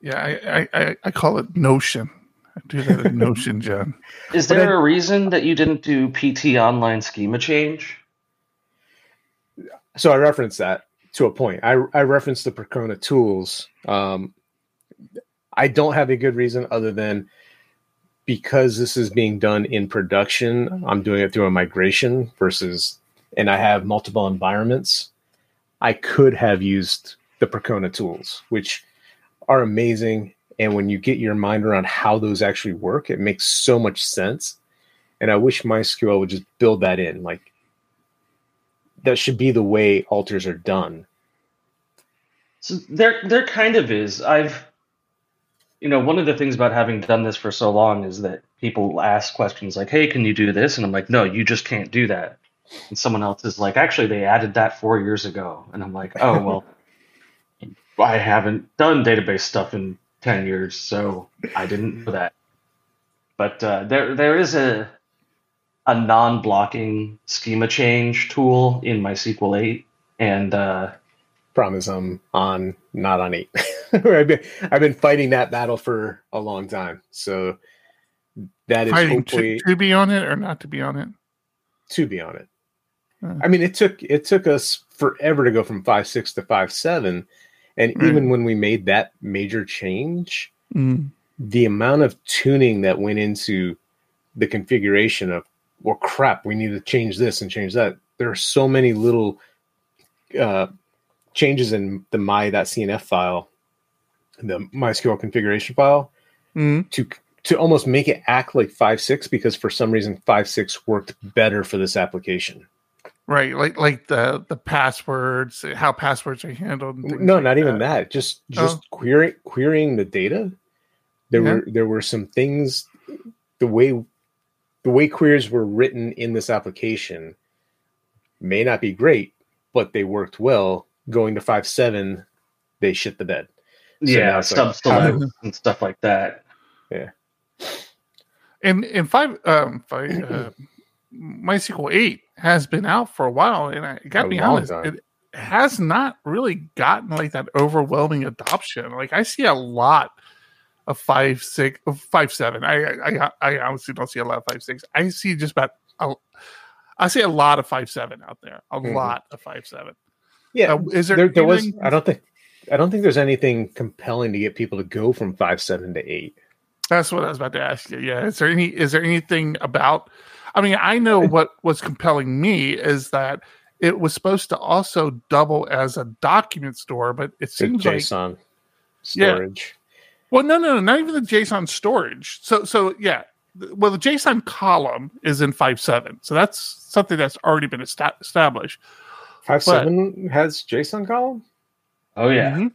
Yeah, I, I, I call it Notion I do that in Notion, John. Is there I, a reason that you didn't do PT online schema change? So I referenced that to a point. I, I referenced the Percona tools. Um, I don't have a good reason other than because this is being done in production. I'm doing it through a migration versus, and I have multiple environments. I could have used the Percona tools, which are amazing and when you get your mind around how those actually work, it makes so much sense. And I wish MySQL would just build that in. Like that should be the way alters are done. So there there kind of is. I've you know, one of the things about having done this for so long is that people ask questions like, "Hey, can you do this?" and I'm like, "No, you just can't do that." And someone else is like, "Actually, they added that 4 years ago." And I'm like, "Oh, well, I haven't done database stuff in 10 years, so I didn't know that. But uh, there there is a a non-blocking schema change tool in MySQL 8, and uh, promise I'm on not on 8. I've been I've been fighting that battle for a long time, so that is fighting hopefully to, to, be on it or not to be on it. To be on it. I mean, it took it took us forever to go from five six to five seven and right. even when we made that major change, mm. the amount of tuning that went into the configuration of, well, crap, we need to change this and change that. There are so many little uh, changes in the my.cnf file, the MySQL configuration file, mm. to to almost make it act like five six because for some reason five six worked better for this application. Right, like like the the passwords, how passwords are handled. No, like not even that. Just just oh. querying querying the data. There yeah. were there were some things the way the way queries were written in this application may not be great, but they worked well. Going to five seven, they shit the bed. So yeah, sub select and stuff like that. Yeah. And in five um five uh, MySQL eight has been out for a while, and I got to be honest, time. it has not really gotten like that overwhelming adoption. Like I see a lot of five six of five seven. I I I honestly don't see a lot of five six. I see just about a, I see a lot of five seven out there. A mm-hmm. lot of five seven. Yeah, uh, is there? There, there was. I don't think. I don't think there's anything compelling to get people to go from five seven to eight. That's what I was about to ask you. Yeah, is there any? Is there anything about? I mean, I know what was compelling me is that it was supposed to also double as a document store, but it seems like JSON storage. Yeah. Well, no, no, no, not even the JSON storage. So, so yeah. Well, the JSON column is in five seven, so that's something that's already been established. Five seven has JSON column. Oh yeah, mm-hmm.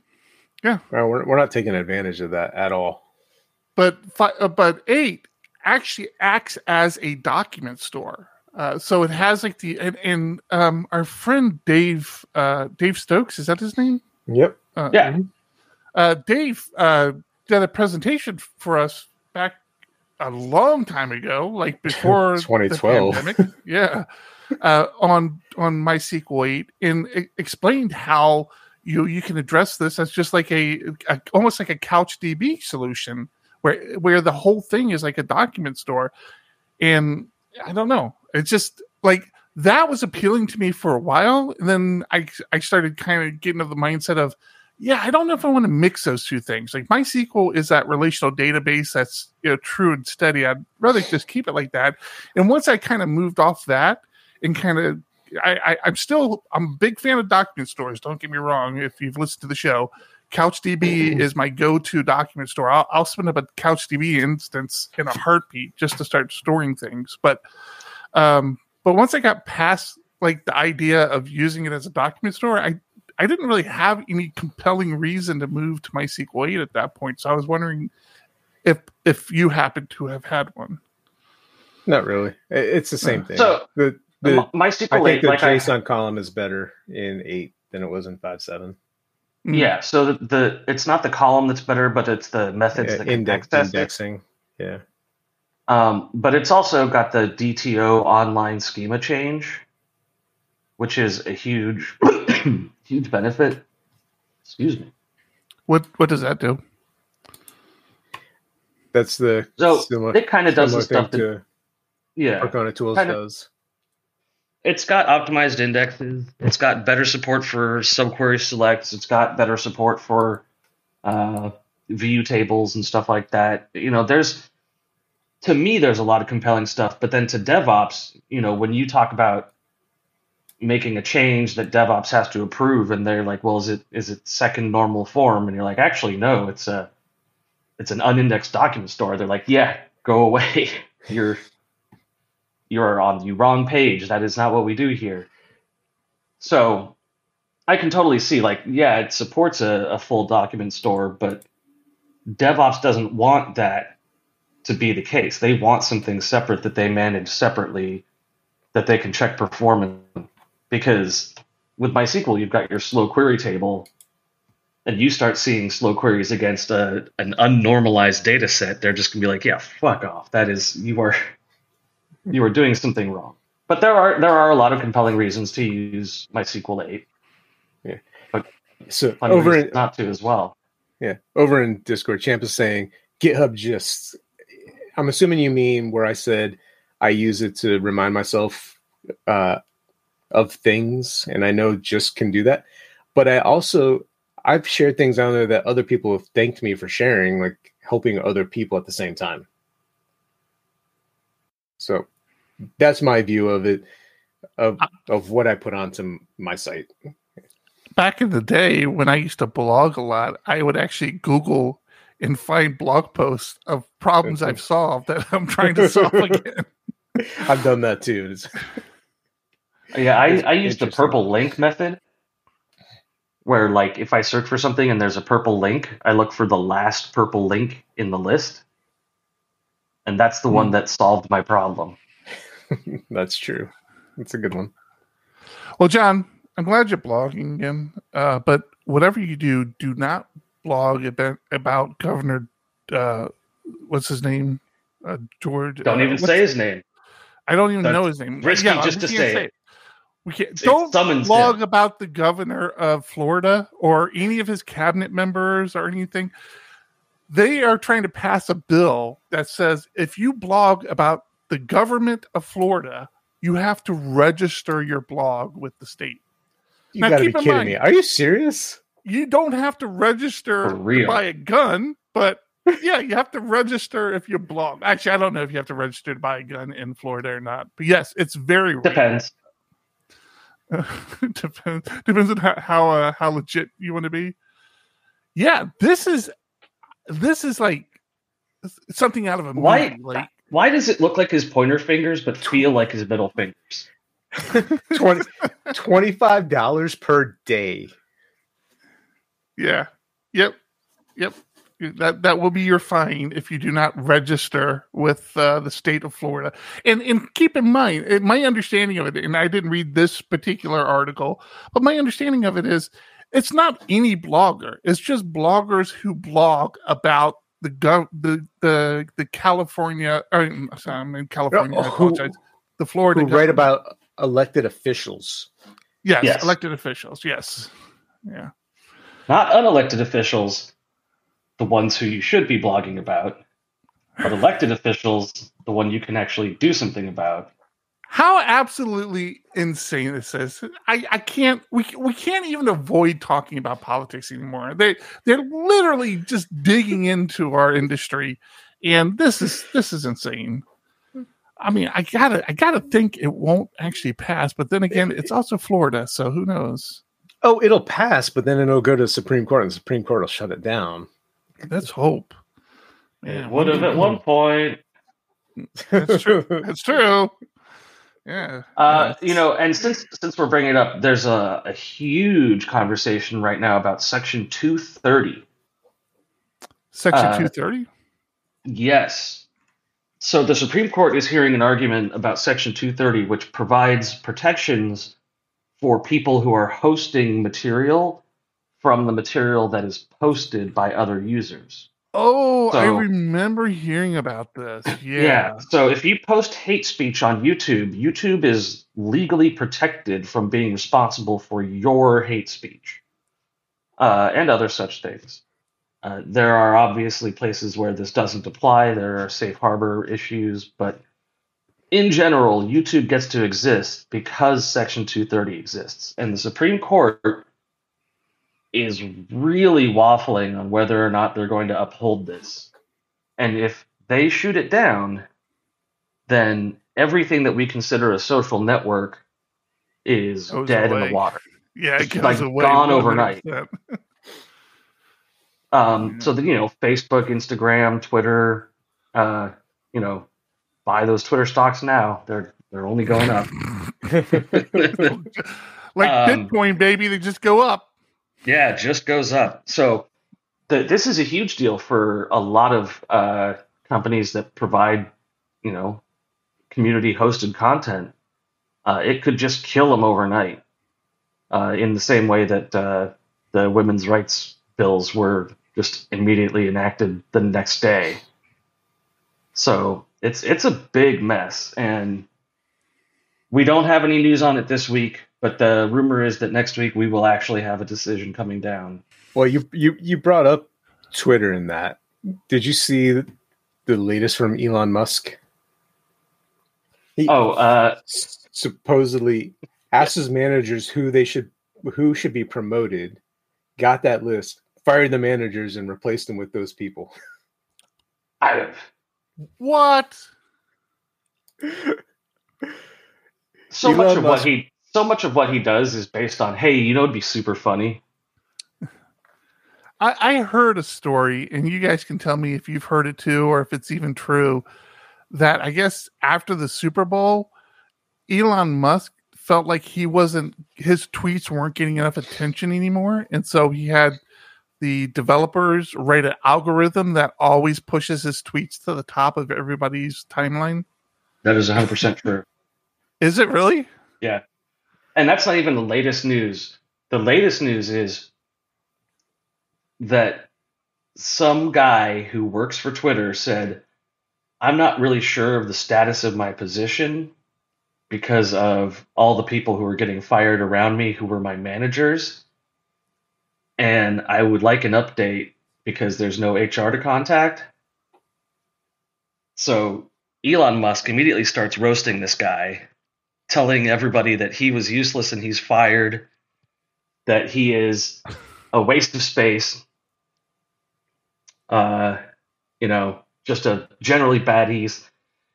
yeah. Well, we're we're not taking advantage of that at all. But fi- uh, but eight actually acts as a document store. Uh, so it has like the and, and um, our friend Dave uh, Dave Stokes is that his name? Yep. Uh, yeah. Mm-hmm. Uh, Dave uh, did a presentation for us back a long time ago, like before 2012. yeah, uh, on on MySQL 8, and it explained how you you can address this as just like a, a almost like a CouchDB solution where where the whole thing is like a document store. And i don't know. It's just like that was appealing to me for a while and then i i started kind of getting to the mindset of yeah i don't know if i want to mix those two things like mysql is that relational database that's you know true and steady i'd rather just keep it like that and once i kind of moved off that and kind of I, I am still I'm a big fan of document stores. Don't get me wrong. If you've listened to the show, CouchDB is my go-to document store. I'll, I'll spin up a CouchDB instance in a heartbeat just to start storing things. But um, but once I got past like the idea of using it as a document store, I I didn't really have any compelling reason to move to MySQL 8 at that point. So I was wondering if if you happen to have had one. Not really. It's the same thing. So the, the MySQL 8, I think the like JSON I, column is better in eight than it was in five seven. Mm. Yeah, so the, the, it's not the column that's better, but it's the methods yeah, that index, indexing. It. Yeah. Um, but it's also got the DTO online schema change, which is a huge, huge benefit. Excuse me. What what does that do? That's the so similar, it kind of does the stuff that yeah, Percona Tools kinda, does it's got optimized indexes. It's got better support for subquery selects. It's got better support for uh, view tables and stuff like that. You know, there's to me there's a lot of compelling stuff. But then to DevOps, you know, when you talk about making a change that DevOps has to approve, and they're like, "Well, is it is it second normal form?" And you're like, "Actually, no. It's a it's an unindexed document store." They're like, "Yeah, go away. you're you're on the wrong page. That is not what we do here. So I can totally see, like, yeah, it supports a, a full document store, but DevOps doesn't want that to be the case. They want something separate that they manage separately that they can check performance because with MySQL, you've got your slow query table and you start seeing slow queries against a, an unnormalized data set, they're just gonna be like, yeah, fuck off. That is, you are you are doing something wrong. But there are there are a lot of compelling reasons to use MySQL 8. Yeah. But so over in, not to as well. Yeah. Over in Discord, Champ is saying GitHub Gist I'm assuming you mean where I said I use it to remind myself uh, of things, and I know Gist can do that. But I also I've shared things on there that other people have thanked me for sharing, like helping other people at the same time. So that's my view of it of uh, of what I put onto my site. Back in the day when I used to blog a lot, I would actually Google and find blog posts of problems I've solved that I'm trying to solve again. I've done that too. Yeah, I, I use the purple link method where like if I search for something and there's a purple link, I look for the last purple link in the list. And that's the mm. one hmm. that solved my problem. that's true. That's a good one. Well, John, I'm glad you're blogging again. Uh, but whatever you do, do not blog about, about Governor, uh, what's his name? Uh, George. Don't uh, even say his name. I don't even That's know his name. Risky yeah, just to say, say it. We can't. don't blog him. about the governor of Florida or any of his cabinet members or anything. They are trying to pass a bill that says if you blog about the government of Florida, you have to register your blog with the state. You now, gotta be kidding mind, me. Are you serious? You don't have to register to buy a gun, but yeah, you have to register if you blog. Actually, I don't know if you have to register to buy a gun in Florida or not. But yes, it's very depends. depends depends on how how, uh, how legit you want to be. Yeah, this is this is like something out of a movie. Why, like, why does it look like his pointer fingers but feel like his middle fingers? 20, $25 per day. Yeah. Yep. Yep that that will be your fine if you do not register with uh, the state of Florida. And and keep in mind, my understanding of it, and I didn't read this particular article, but my understanding of it is, it's not any blogger. It's just bloggers who blog about the gov the the the California. Or, sorry, I'm in California. I apologize. The Florida. Who write about elected officials. Yes, yes, elected officials. Yes, yeah. Not unelected officials the ones who you should be blogging about, but elected officials, the one you can actually do something about. How absolutely insane this is! I, I can't we we can't even avoid talking about politics anymore. They they're literally just digging into our industry, and this is this is insane. I mean, I gotta I gotta think it won't actually pass, but then again, it's also Florida, so who knows? Oh, it'll pass, but then it'll go to the Supreme Court, and the Supreme Court will shut it down. Let's hope. Man, it would have at one point. That's true. That's true. Yeah. Uh, you know, and since since we're bringing it up, there's a, a huge conversation right now about Section 230. Section uh, 230. Yes. So the Supreme Court is hearing an argument about Section 230, which provides protections for people who are hosting material from the material that is posted by other users. Oh, so, I remember hearing about this. Yeah. yeah. So if you post hate speech on YouTube, YouTube is legally protected from being responsible for your hate speech uh, and other such things. Uh, there are obviously places where this doesn't apply. There are safe harbor issues, but in general, YouTube gets to exist because Section 230 exists. And the Supreme Court is really waffling on whether or not they're going to uphold this. And if they shoot it down, then everything that we consider a social network is goes dead away. in the water. Yeah, it goes like away gone overnight. um, so that you know, Facebook, Instagram, Twitter, uh, you know, buy those Twitter stocks now. They're they're only going up. like um, Bitcoin, baby, they just go up. Yeah, just goes up. So the, this is a huge deal for a lot of uh, companies that provide, you know, community hosted content. Uh, it could just kill them overnight. Uh, in the same way that uh, the women's rights bills were just immediately enacted the next day. So it's it's a big mess, and we don't have any news on it this week. But the rumor is that next week we will actually have a decision coming down. Well, you you you brought up Twitter in that. Did you see the latest from Elon Musk? He oh, uh, supposedly asked his managers who they should who should be promoted. Got that list, fired the managers, and replaced them with those people. I have what? so Elon much of Musk, what he so much of what he does is based on, hey, you know, it'd be super funny. I, I heard a story, and you guys can tell me if you've heard it too, or if it's even true. That I guess after the Super Bowl, Elon Musk felt like he wasn't his tweets weren't getting enough attention anymore, and so he had the developers write an algorithm that always pushes his tweets to the top of everybody's timeline. That is 100% true. Is it really? Yeah. And that's not even the latest news. The latest news is that some guy who works for Twitter said, I'm not really sure of the status of my position because of all the people who were getting fired around me who were my managers. And I would like an update because there's no HR to contact. So Elon Musk immediately starts roasting this guy, telling everybody that he was useless and he's fired, that he is a waste of space, uh, you know, just a generally bad. He's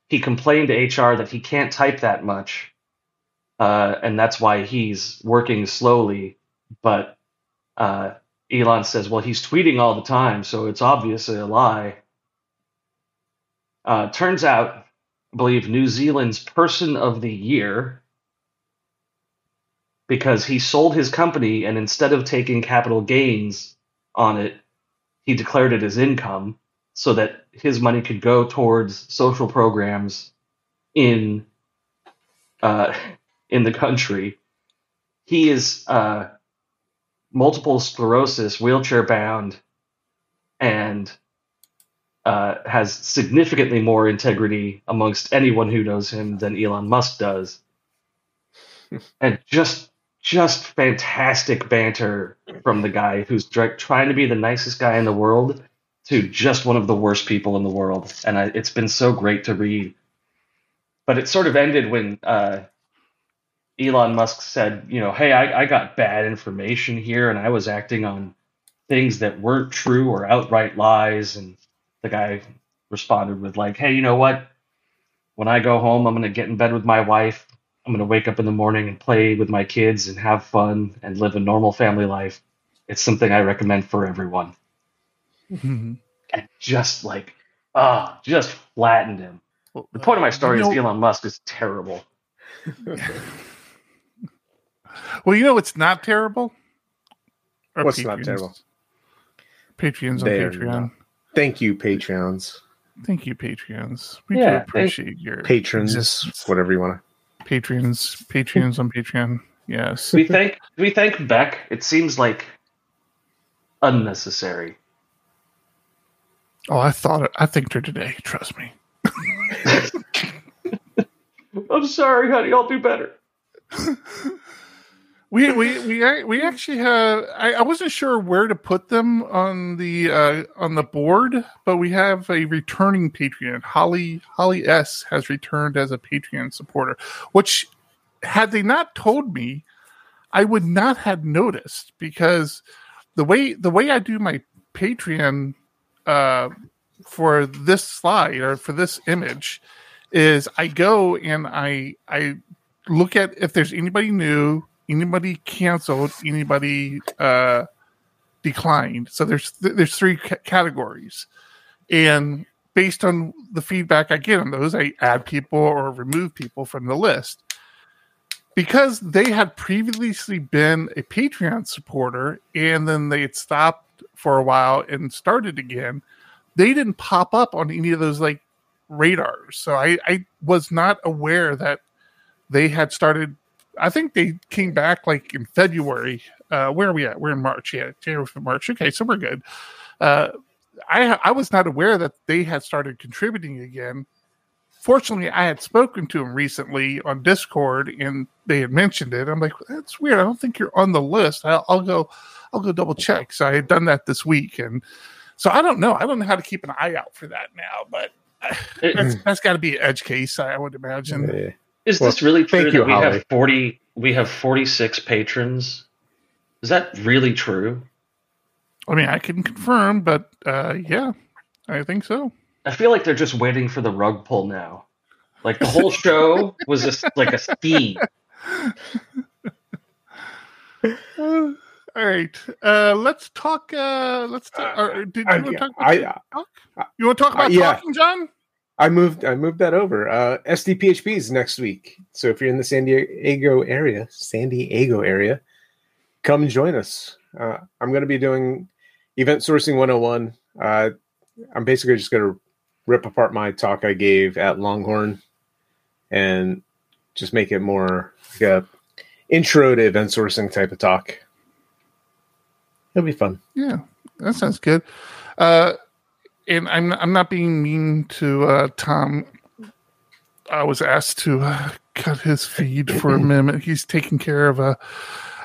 he complained to HR that he can't type that much, uh, and that's why he's working slowly. But uh, Elon says, well, he's tweeting all the time, so it's obviously a lie. Uh, turns out, I believe New Zealand's Person of the Year, because he sold his company and instead of taking capital gains on it, he declared it as income so that his money could go towards social programs in uh, in the country. He is uh, multiple sclerosis, wheelchair bound, and uh, has significantly more integrity amongst anyone who knows him than Elon Musk does. and just just fantastic banter from the guy who's trying to be the nicest guy in the world to just one of the worst people in the world. And I, it's been so great to read. But it sort of ended when uh, Elon Musk said, you know, hey, I, I got bad information here and I was acting on things that weren't true or outright lies. And the guy responded with, like, hey, you know what? When I go home, I'm going to get in bed with my wife I'm going to wake up in the morning and play with my kids and have fun and live a normal family life. It's something I recommend for everyone. Mm-hmm. And just like, ah, oh, just flattened him. Well, the point of my story you know, is Elon Musk is terrible. well, you know it's not terrible? Our what's Patreons. not terrible? Patreons on Patreon. Not. Thank you, Patreons. Thank you, Patreons. We yeah, do appreciate your patrons, existence. whatever you want to Patrons, Patreons on Patreon. Yes. We thank we thank Beck. It seems like unnecessary. Oh, I thought it. I thanked her today. Trust me. I'm sorry, honey. I'll do better. we we we we actually have. I, I wasn't sure where to put them on the uh, on the board, but we have a returning Patreon. Holly Holly S has returned as a Patreon supporter, which had they not told me, I would not have noticed because the way the way I do my Patreon uh, for this slide or for this image is I go and I I look at if there's anybody new anybody canceled, anybody uh, declined. So there's there's three c- categories, and based on the feedback I get on those, I add people or remove people from the list. Because they had previously been a Patreon supporter and then they had stopped for a while and started again, they didn't pop up on any of those like radars. So I, I was not aware that they had started I think they came back like in February. Uh, where are we at? We're in March. Yeah, January, March. Okay, so we're good. Uh, I I was not aware that they had started contributing again. Fortunately, I had spoken to them recently on Discord, and they had mentioned it. I'm like, that's weird. I don't think you're on the list. I'll, I'll go, I'll go double check. So I had done that this week, and so I don't know. I don't know how to keep an eye out for that now, but that's, that's got to be an edge case, I would imagine. Yeah. Is well, this really true that you, we Holly. have forty? We have forty six patrons. Is that really true? I mean, I can confirm, but uh, yeah, I think so. I feel like they're just waiting for the rug pull now. Like the whole show was just like a speed. all right, uh, let's talk. Uh, let's. Talk, uh, did you want to talk? About I, talk? You want to talk about uh, yeah. talking, John? I moved I moved that over. Uh, SDPHP is next week. So if you're in the San Diego area, San Diego area, come join us. Uh, I'm going to be doing event sourcing 101. Uh, I'm basically just going to rip apart my talk I gave at Longhorn and just make it more like a intro to event sourcing type of talk. It'll be fun. Yeah, that sounds good. Uh, and I'm I'm not being mean to uh, Tom. I was asked to uh, cut his feed for a minute. He's taking care of a,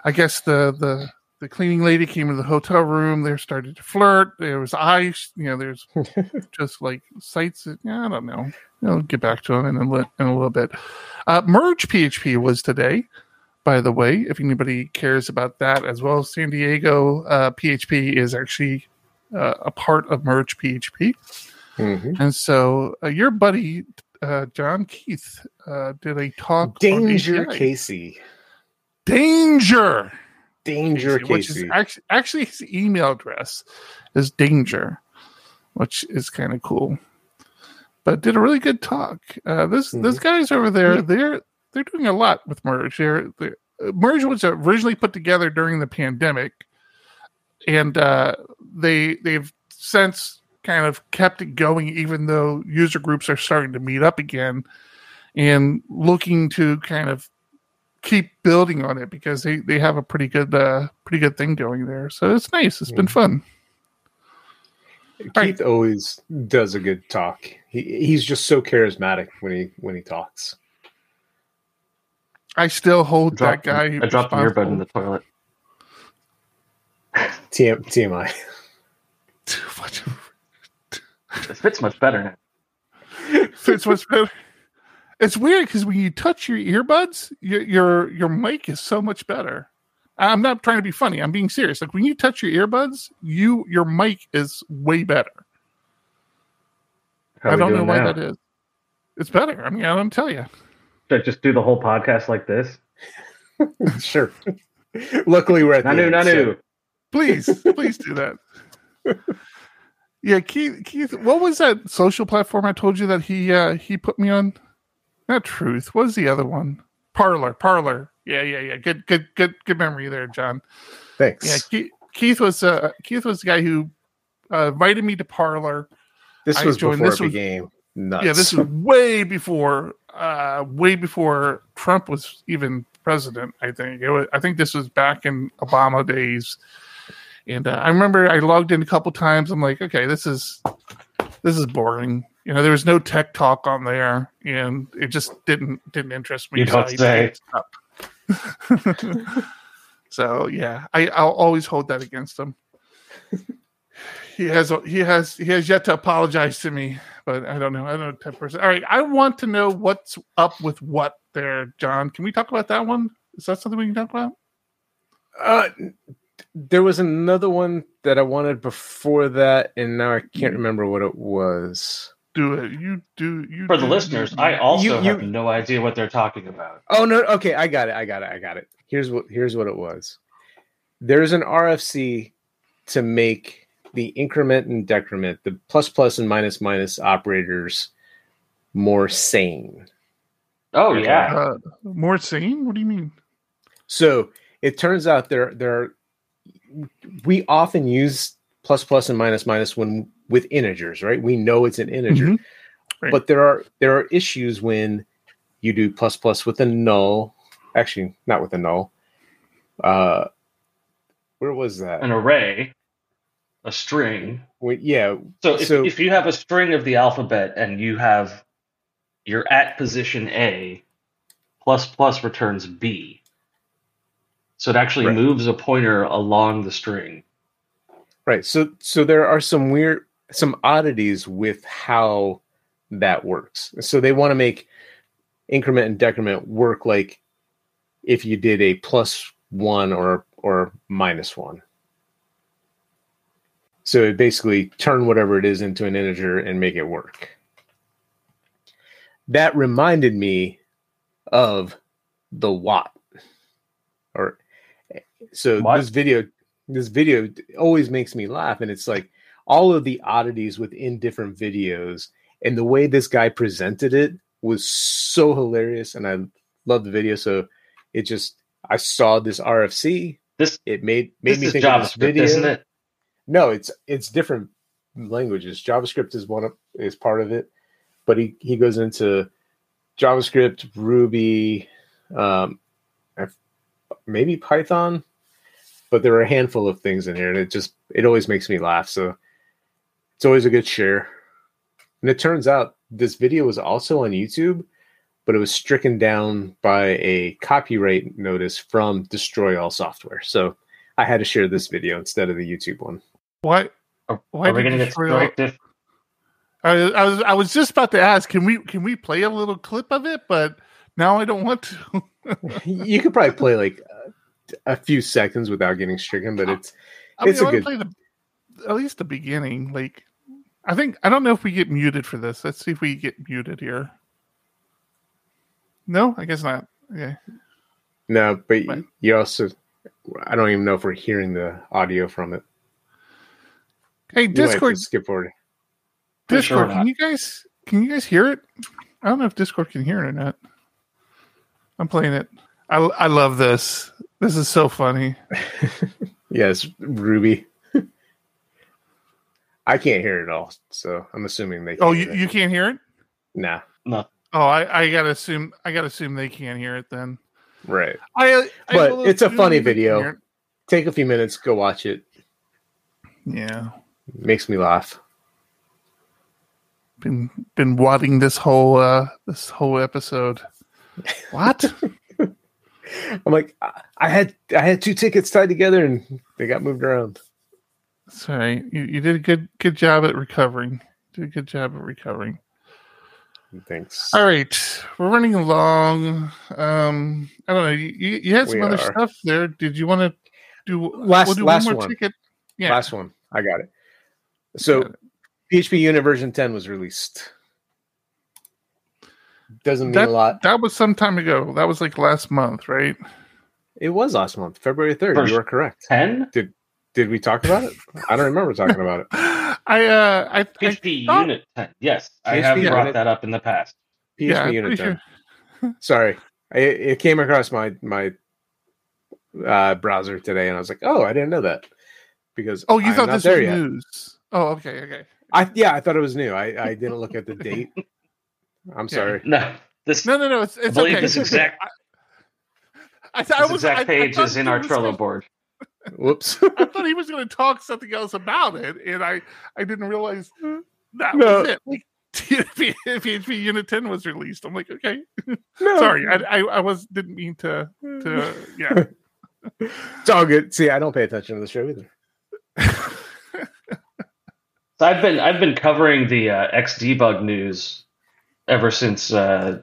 I guess the the the cleaning lady came into the hotel room. They started to flirt. There was ice. You know, there's just like sights. Yeah, I don't know. I'll get back to him in a, in a little bit. Uh, Merge PHP was today, by the way. If anybody cares about that as well, San Diego uh, PHP is actually uh, a part of Merge PHP. Mm-hmm. And so uh, your buddy uh, John Keith uh, did a talk. Danger Casey. Danger. Danger Casey, which is actually, actually his email address is Danger, which is kind of cool. But did a really good talk. Uh, this mm-hmm. those guys over there, they're they're doing a lot with Merge. They're, they're, Merge was originally put together during the pandemic, and uh, they they've since kind of kept it going, even though user groups are starting to meet up again, and looking to kind of keep building on it because they, they have a pretty good uh, pretty good thing going there. So it's nice. It's been fun. Keith right. always does a good talk. He he's just so charismatic when he when he talks. I still hold that guy. I dropped the earbud in the toilet. TM, TMI. it fits much better now. fits much better. It's weird because when you touch your earbuds, your, your your mic is so much better. I'm not trying to be funny. I'm being serious. Like when you touch your earbuds, you your mic is way better. How I don't know why now? that is. It's better. I mean, I don't tell you. Should I just do the whole podcast like this? sure. Luckily, we're at Nanu, the end, Nanu. So. Please, please do that. yeah, Keith. Keith, what was that social platform I told you that he uh, he put me on? Not Truth. What was the other one? Parler. Parler. Yeah, yeah, yeah. Good, good, good, good memory there, John. Thanks. Yeah, Keith, Keith was uh, Keith was the guy who uh, invited me to Parler. This was before this it became nuts. Yeah, this was way before, uh, way before Trump was even president. I think it was. I think this was back in Obama days. And uh, I remember I logged in a couple times. I'm like, okay, this is this is boring. You know, there was no tech talk on there, and it just didn't didn't interest me. You don't so say. so yeah, I, I'll always hold that against him. he has he has he has yet to apologize to me, but I don't know. I don't know type person. All right, I want to know what's up with what there, John. Can we talk about that one? Is that something we can talk about? Uh, there was another one that I wanted before that, and now I can't mm. remember what it was do it. You do. You for do, the listeners. I also you, you, have no idea what they're talking about. Oh no. Okay, I got it. I got it. I got it. Here's what. Here's what it was. There's an RFC to make the increment and decrement, the plus plus and minus minus operators, more sane. Oh okay? yeah, uh, more sane. What do you mean? So it turns out there there are, we often use plus plus and minus minus when with integers, right? We know it's an integer. Mm-hmm. Right. But there are there are issues when you do plus plus with a null. Actually, not with a null. Uh where was that? An array, a string. Well, yeah. So if, so if you have a string of the alphabet and you have you're at position A, plus plus returns B. So it actually right. moves a pointer along the string. Right. So so there are some weird some oddities with how that works. So they want to make increment and decrement work like if you did a plus one or or minus one. So it basically turn whatever it is into an integer and make it work. That reminded me of the watt. So what? this video this video always makes me laugh and it's like all of the oddities within different videos And the way this guy presented it was so hilarious, and I love the video. So it just I saw this RFC. This it made made me think of this video. isn't it? No, it's it's different languages. JavaScript is one of is part of it, but he he goes into JavaScript, Ruby, um, maybe Python, but there are a handful of things in here, and it just it always makes me laugh. So it's always a good share. And it turns out this video was also on YouTube, but it was stricken down by a copyright notice from Destroy All Software. So I had to share this video instead of the YouTube one. Why? Are, Why are we going to you get throw- striked I, I was I was just about to ask, can we can we play a little clip of it? But now I don't want to. you could probably play like a, a few seconds without getting stricken, but it's I It's I a wanna good- play the at least the beginning. Like, I think I don't know if we get muted for this. Let's see if we get muted here. No, I guess not. Okay. no, but Right. you also I don't even know if we're hearing the audio from it. Hey, You might have to Discord, skip forward. Pretty sure Discord, can you guys can you guys hear it? I don't know if Discord can hear it or not. I'm playing it. I I love this. This is so funny. Yes, Ruby. I can't hear it at all, so I'm assuming they. Oh, you, hear it. you can't hear it? nah, no? Oh, I, I gotta assume I gotta assume they can't hear it then. right. I, I But will it's a funny video. Take a few minutes, go watch it. Yeah, makes me laugh. been been wadding this whole uh this whole episode. What? I'm like, I had I had two tickets tied together and they got moved around. Sorry, you, you did a good good job at recovering. Did a good job at recovering. Thanks. All right, we're running along. Um, I don't know. You, you had some We other are. stuff there. Did you want to do Last- we'll do last one more one. ticket? Yeah. Last one. I got it. So Got PHPUnit version 10 was released. Doesn't mean That- a lot. That was some time ago. That was like last month, right? It was last month, February 3rd. You are correct. Ten Did did we talk about it? I don't remember talking about it. I uh I, I PHP thought- Unit ten. Yes, I PHP have Unit- brought that up in the past. PHP yeah, Unit 10. sure. Sorry. I, it came across my my uh, browser today and I was like, "Oh, I didn't know that." Because Oh, you I'm thought not this there was yet. news? Oh, okay, okay. I yeah, I thought it was new. I I didn't look at the date. I'm Yeah. sorry. No, this No, no, no. It's, I it's believe okay. this exact I, I, I this was, exact I- I page is in our Trello gonna- board. Whoops. I thought he was going to talk something else about it, and I I didn't realize that No. was it. Like, PHP, PHPUnit 10 was released. I'm like, okay, no. sorry, I, I, I was didn't mean to to yeah. It's all good. See, I don't pay attention to the show either. So I've been I've been covering the uh, Xdebug news ever since uh,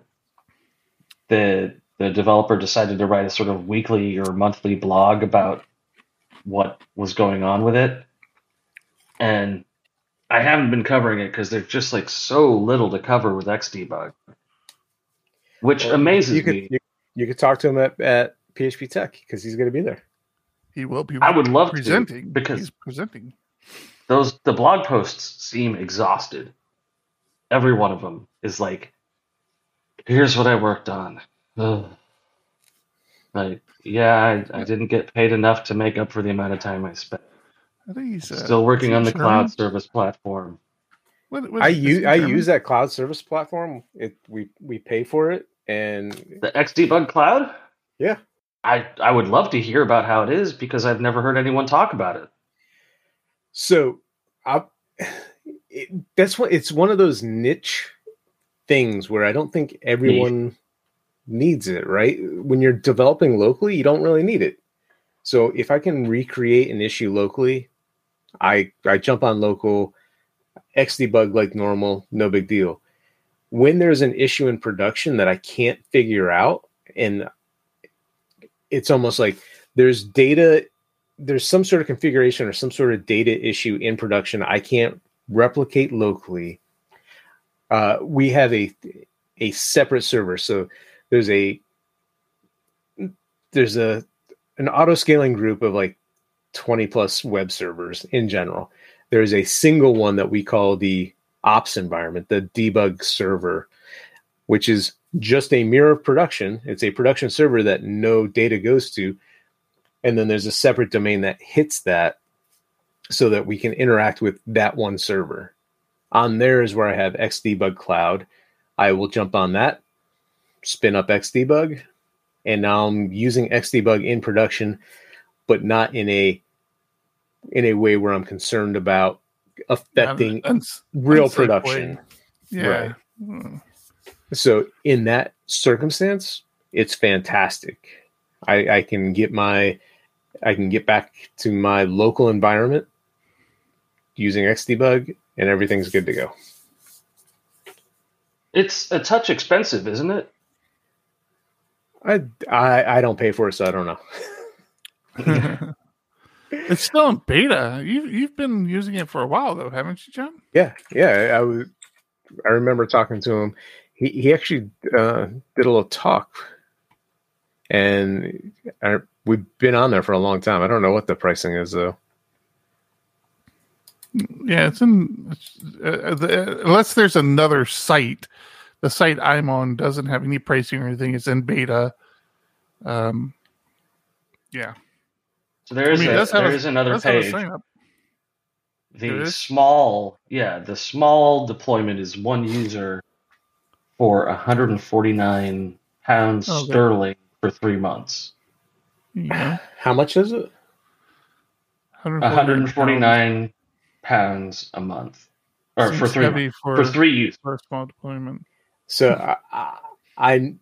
the the developer decided to write a sort of weekly or monthly blog about what was going on with it, and I haven't been covering it because there's just like so little to cover with Xdebug, which Well, amazes you could me. you, you could talk to him at, at PHP Tek because he's going to be there. he will be. I would love to, presenting because- he's presenting. those the blog posts seem exhausted. Every one of them is like, "Here's what I worked on." Ugh. Like, yeah, I, I didn't get paid enough to make up for the amount of time I spent. I think he's uh, Still working on the German? cloud service platform. What, what, I use I use that cloud service platform. It we we pay for it, and The XDebug Cloud. yeah, I I would love to hear about how it is because I've never heard anyone talk about it. So, I, it, that's what it's one of those niche things where I don't think everyone needs it. Right? When you're developing locally, you don't really need it. So, if I can recreate an issue locally, I I jump on local, xdebug like normal, no big deal. When there's an issue in production that I can't figure out, and it's almost like there's data there's some sort of configuration or some sort of data issue in production I can't replicate locally. Uh, we have a a separate server, so there's a there's a an auto scaling group of like 20 plus web servers in general. There's a single one that we call the ops environment, the debug server, which is just a mirror of production. It's a production server that no data goes to. And then there's a separate domain that hits that so that we can interact with that one server. On there is where I have Xdebug Cloud. I will jump on that, spin up Xdebug, and now I'm using Xdebug in production, but not in a in a way where I'm concerned about affecting uns- real production. Yeah. Right. Hmm. So in that circumstance, it's fantastic. I, I can get my I can get back to my local environment using Xdebug and everything's good to go. It's a touch expensive, isn't it? I I, I don't pay for it, so I don't know. it's still in beta. You've you've been using it for a while though, haven't you, John? Yeah, yeah. I was. I remember talking to him. He he actually uh, did a little talk, and I, we've been on there for a long time. I don't know what the pricing is though. Yeah, it's in uh, the, unless there's another site. The site I'm on doesn't have any pricing or anything. It's in beta. Um, yeah. So there is I mean, a, there a, is another page. The small, yeah, the small deployment is one user for 149 pounds oh, sterling for three months. Yeah. How much is it? 149 pounds a month, or Seems for three for, for, three use for a small deployment. So I, I,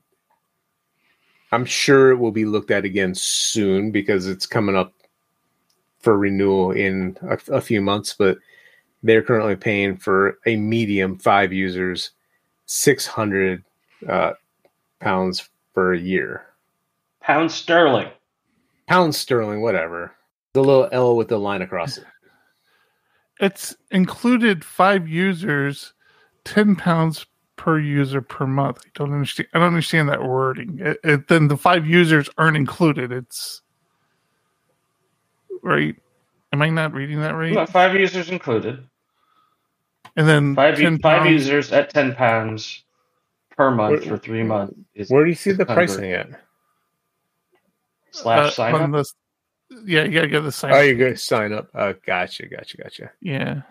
I'm sure it will be looked at again soon because it's coming up for renewal in a, a few months. But they're currently paying for a medium five users, six hundred uh, pounds for a year. Pound sterling. Pound sterling, whatever. The little L with the line across it it's included five users, ten pounds per user per month. I don't understand. I don't understand that wording. It, it, then the five users aren't included. It's right. Am I not reading that right? No, five users included. And then five, five users at ten pounds per month where, for three months. where do you see the pricing at? Slash uh, sign up. The, yeah, you gotta get the sign. Oh, you gotta sign up. Oh, gotcha, gotcha, gotcha. Yeah,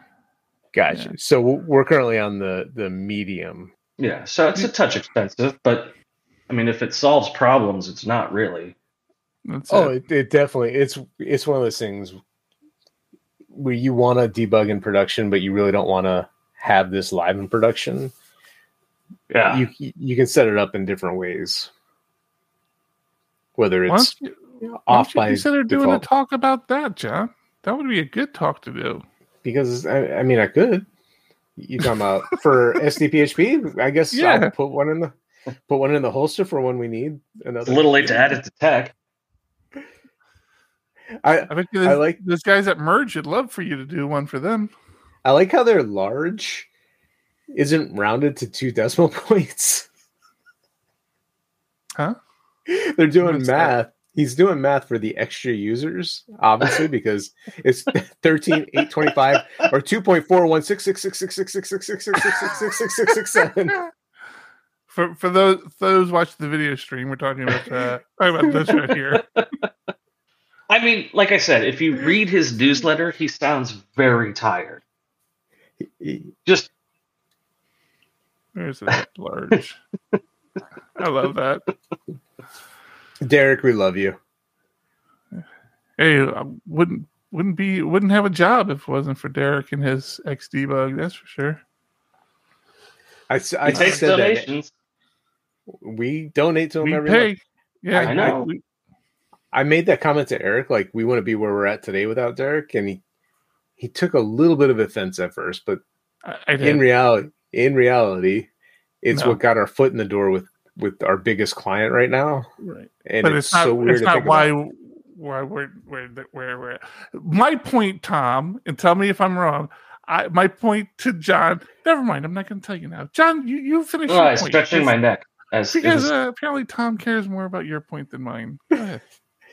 gotcha. Yeah. So we're currently on the the medium. Yeah, so it's a touch expensive, but I mean, if it solves problems, it's not really. That's oh, it. It, it definitely it's it's one of those things where you want to debug in production, but you really don't want to have this live in production. Yeah, you you can set it up in different ways. Whether it's off by consider default. doing a talk about that, John? That would be a good talk to do. Because I, I mean, I could. You talking about for SDPHP? I guess yeah. I'll put one in the put one in the holster for when we need another. It's a little late to add it to Tek. I, I, think I like those guys at Merge would love for you to do one for them. I like how they're large isn't rounded to two decimal points. Huh? They're doing math that? He's doing math for the extra users, obviously, because it's 13, 825 or 2.416666666666666667. For for those those watching the video stream, we're talking about that. Talking about this right here. I mean, like I said, if you read his newsletter, he sounds very tired. Just there's a large. I love that. Derick, we love you. Hey, I wouldn't wouldn't be wouldn't have a job if it wasn't for Derick and his Xdebug. That's for sure. I, I said donations. That we donate to him we every pay. month. Yeah, I, I know. I, I made that comment to Eric, like we wouldn't be where we're at today without Derick, and he he took a little bit of offense at first, but in reality, in reality, it's no. what got our foot in the door with with our biggest client right now. Right. And but it's, it's not, so weird. It's not why why we're, where where where my point, Tom, and tell me if I'm wrong. I my point to John. Never mind. I'm not going to tell you now. John, you you finish. Oh, I'm stretching my neck. As, because uh, apparently Tom cares more about your point than mine.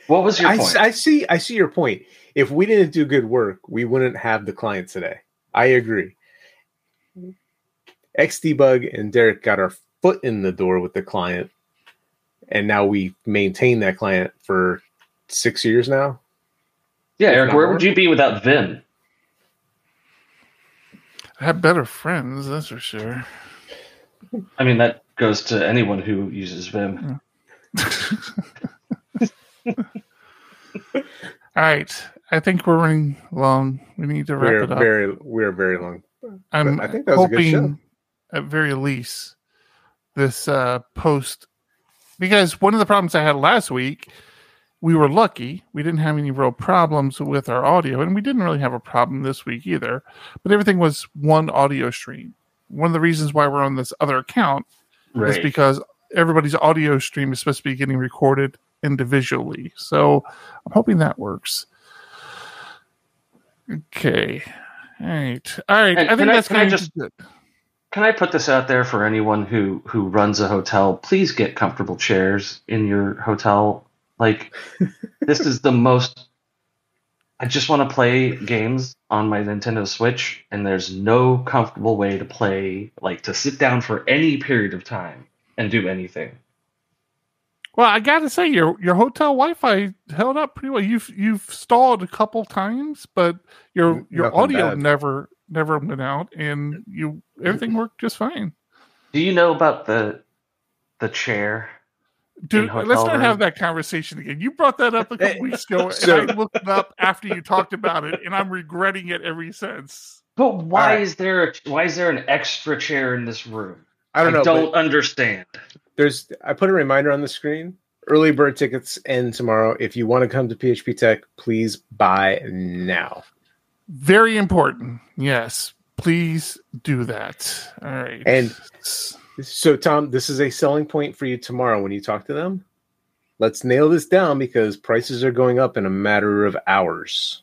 What was your point? I, I see. I see your point. If we didn't do good work, we wouldn't have the client today. I agree. Xdebug and Derick got our foot in the door with the client, and now we maintain that client for six years now. Yeah, Eric, where would you be without Vim? I have better friends, that's for sure. I mean, that goes to anyone who uses Vim. All right. I think we're running long. We need to wrap we're it up. Very, we're very long. I'm I think that was hoping, a good show. At very least, this uh, post because one of the problems I had last week, we were lucky. We didn't have any real problems with our audio, and we didn't really have a problem this week either. But everything was one audio stream. One of the reasons why we're on this other account right. is because everybody's audio stream is supposed to be getting recorded individually. So I'm hoping that works. Okay. All right. All right. And I think that's kind of just good. Can I put this out there for anyone who who runs a hotel? Please get comfortable chairs in your hotel. Like this is the most I just want to play games on my Nintendo Switch and there's no comfortable way to play like to sit down for any period of time and do anything. Well, I got to say your your hotel Wi-Fi held up pretty well. You've you've stalled a couple times, but your your Nothing audio bad. never never went out, and you everything worked just fine. Do you know about the the chair? Dude, let's not room? have that conversation again. You brought that up a couple weeks ago, so, and I looked it up after you talked about it, and I'm regretting it ever since. But why right. is there a, why is there an extra chair in this room? I don't know. I don't understand. There's I put a reminder on the screen. Early bird tickets end tomorrow. If you want to come to PHP Tek, please buy now. Very important. Yes. Please do that. All right. And so, Tom, this is a selling point for you tomorrow when you talk to them. Let's nail this down because prices are going up in a matter of hours.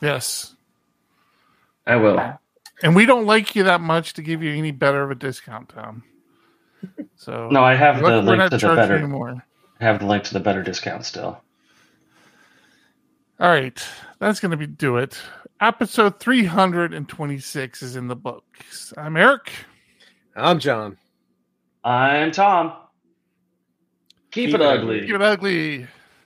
Yes. I will. And we don't like you that much to give you any better of a discount, Tom. So no, I have the link to the better. Anymore. I have the link to the better discount still. All right, that's going to be do it. Episode 326 is in the books. I'm Eric. I'm John. I'm Tom. Keep, Keep it, it ugly. Keep it ugly.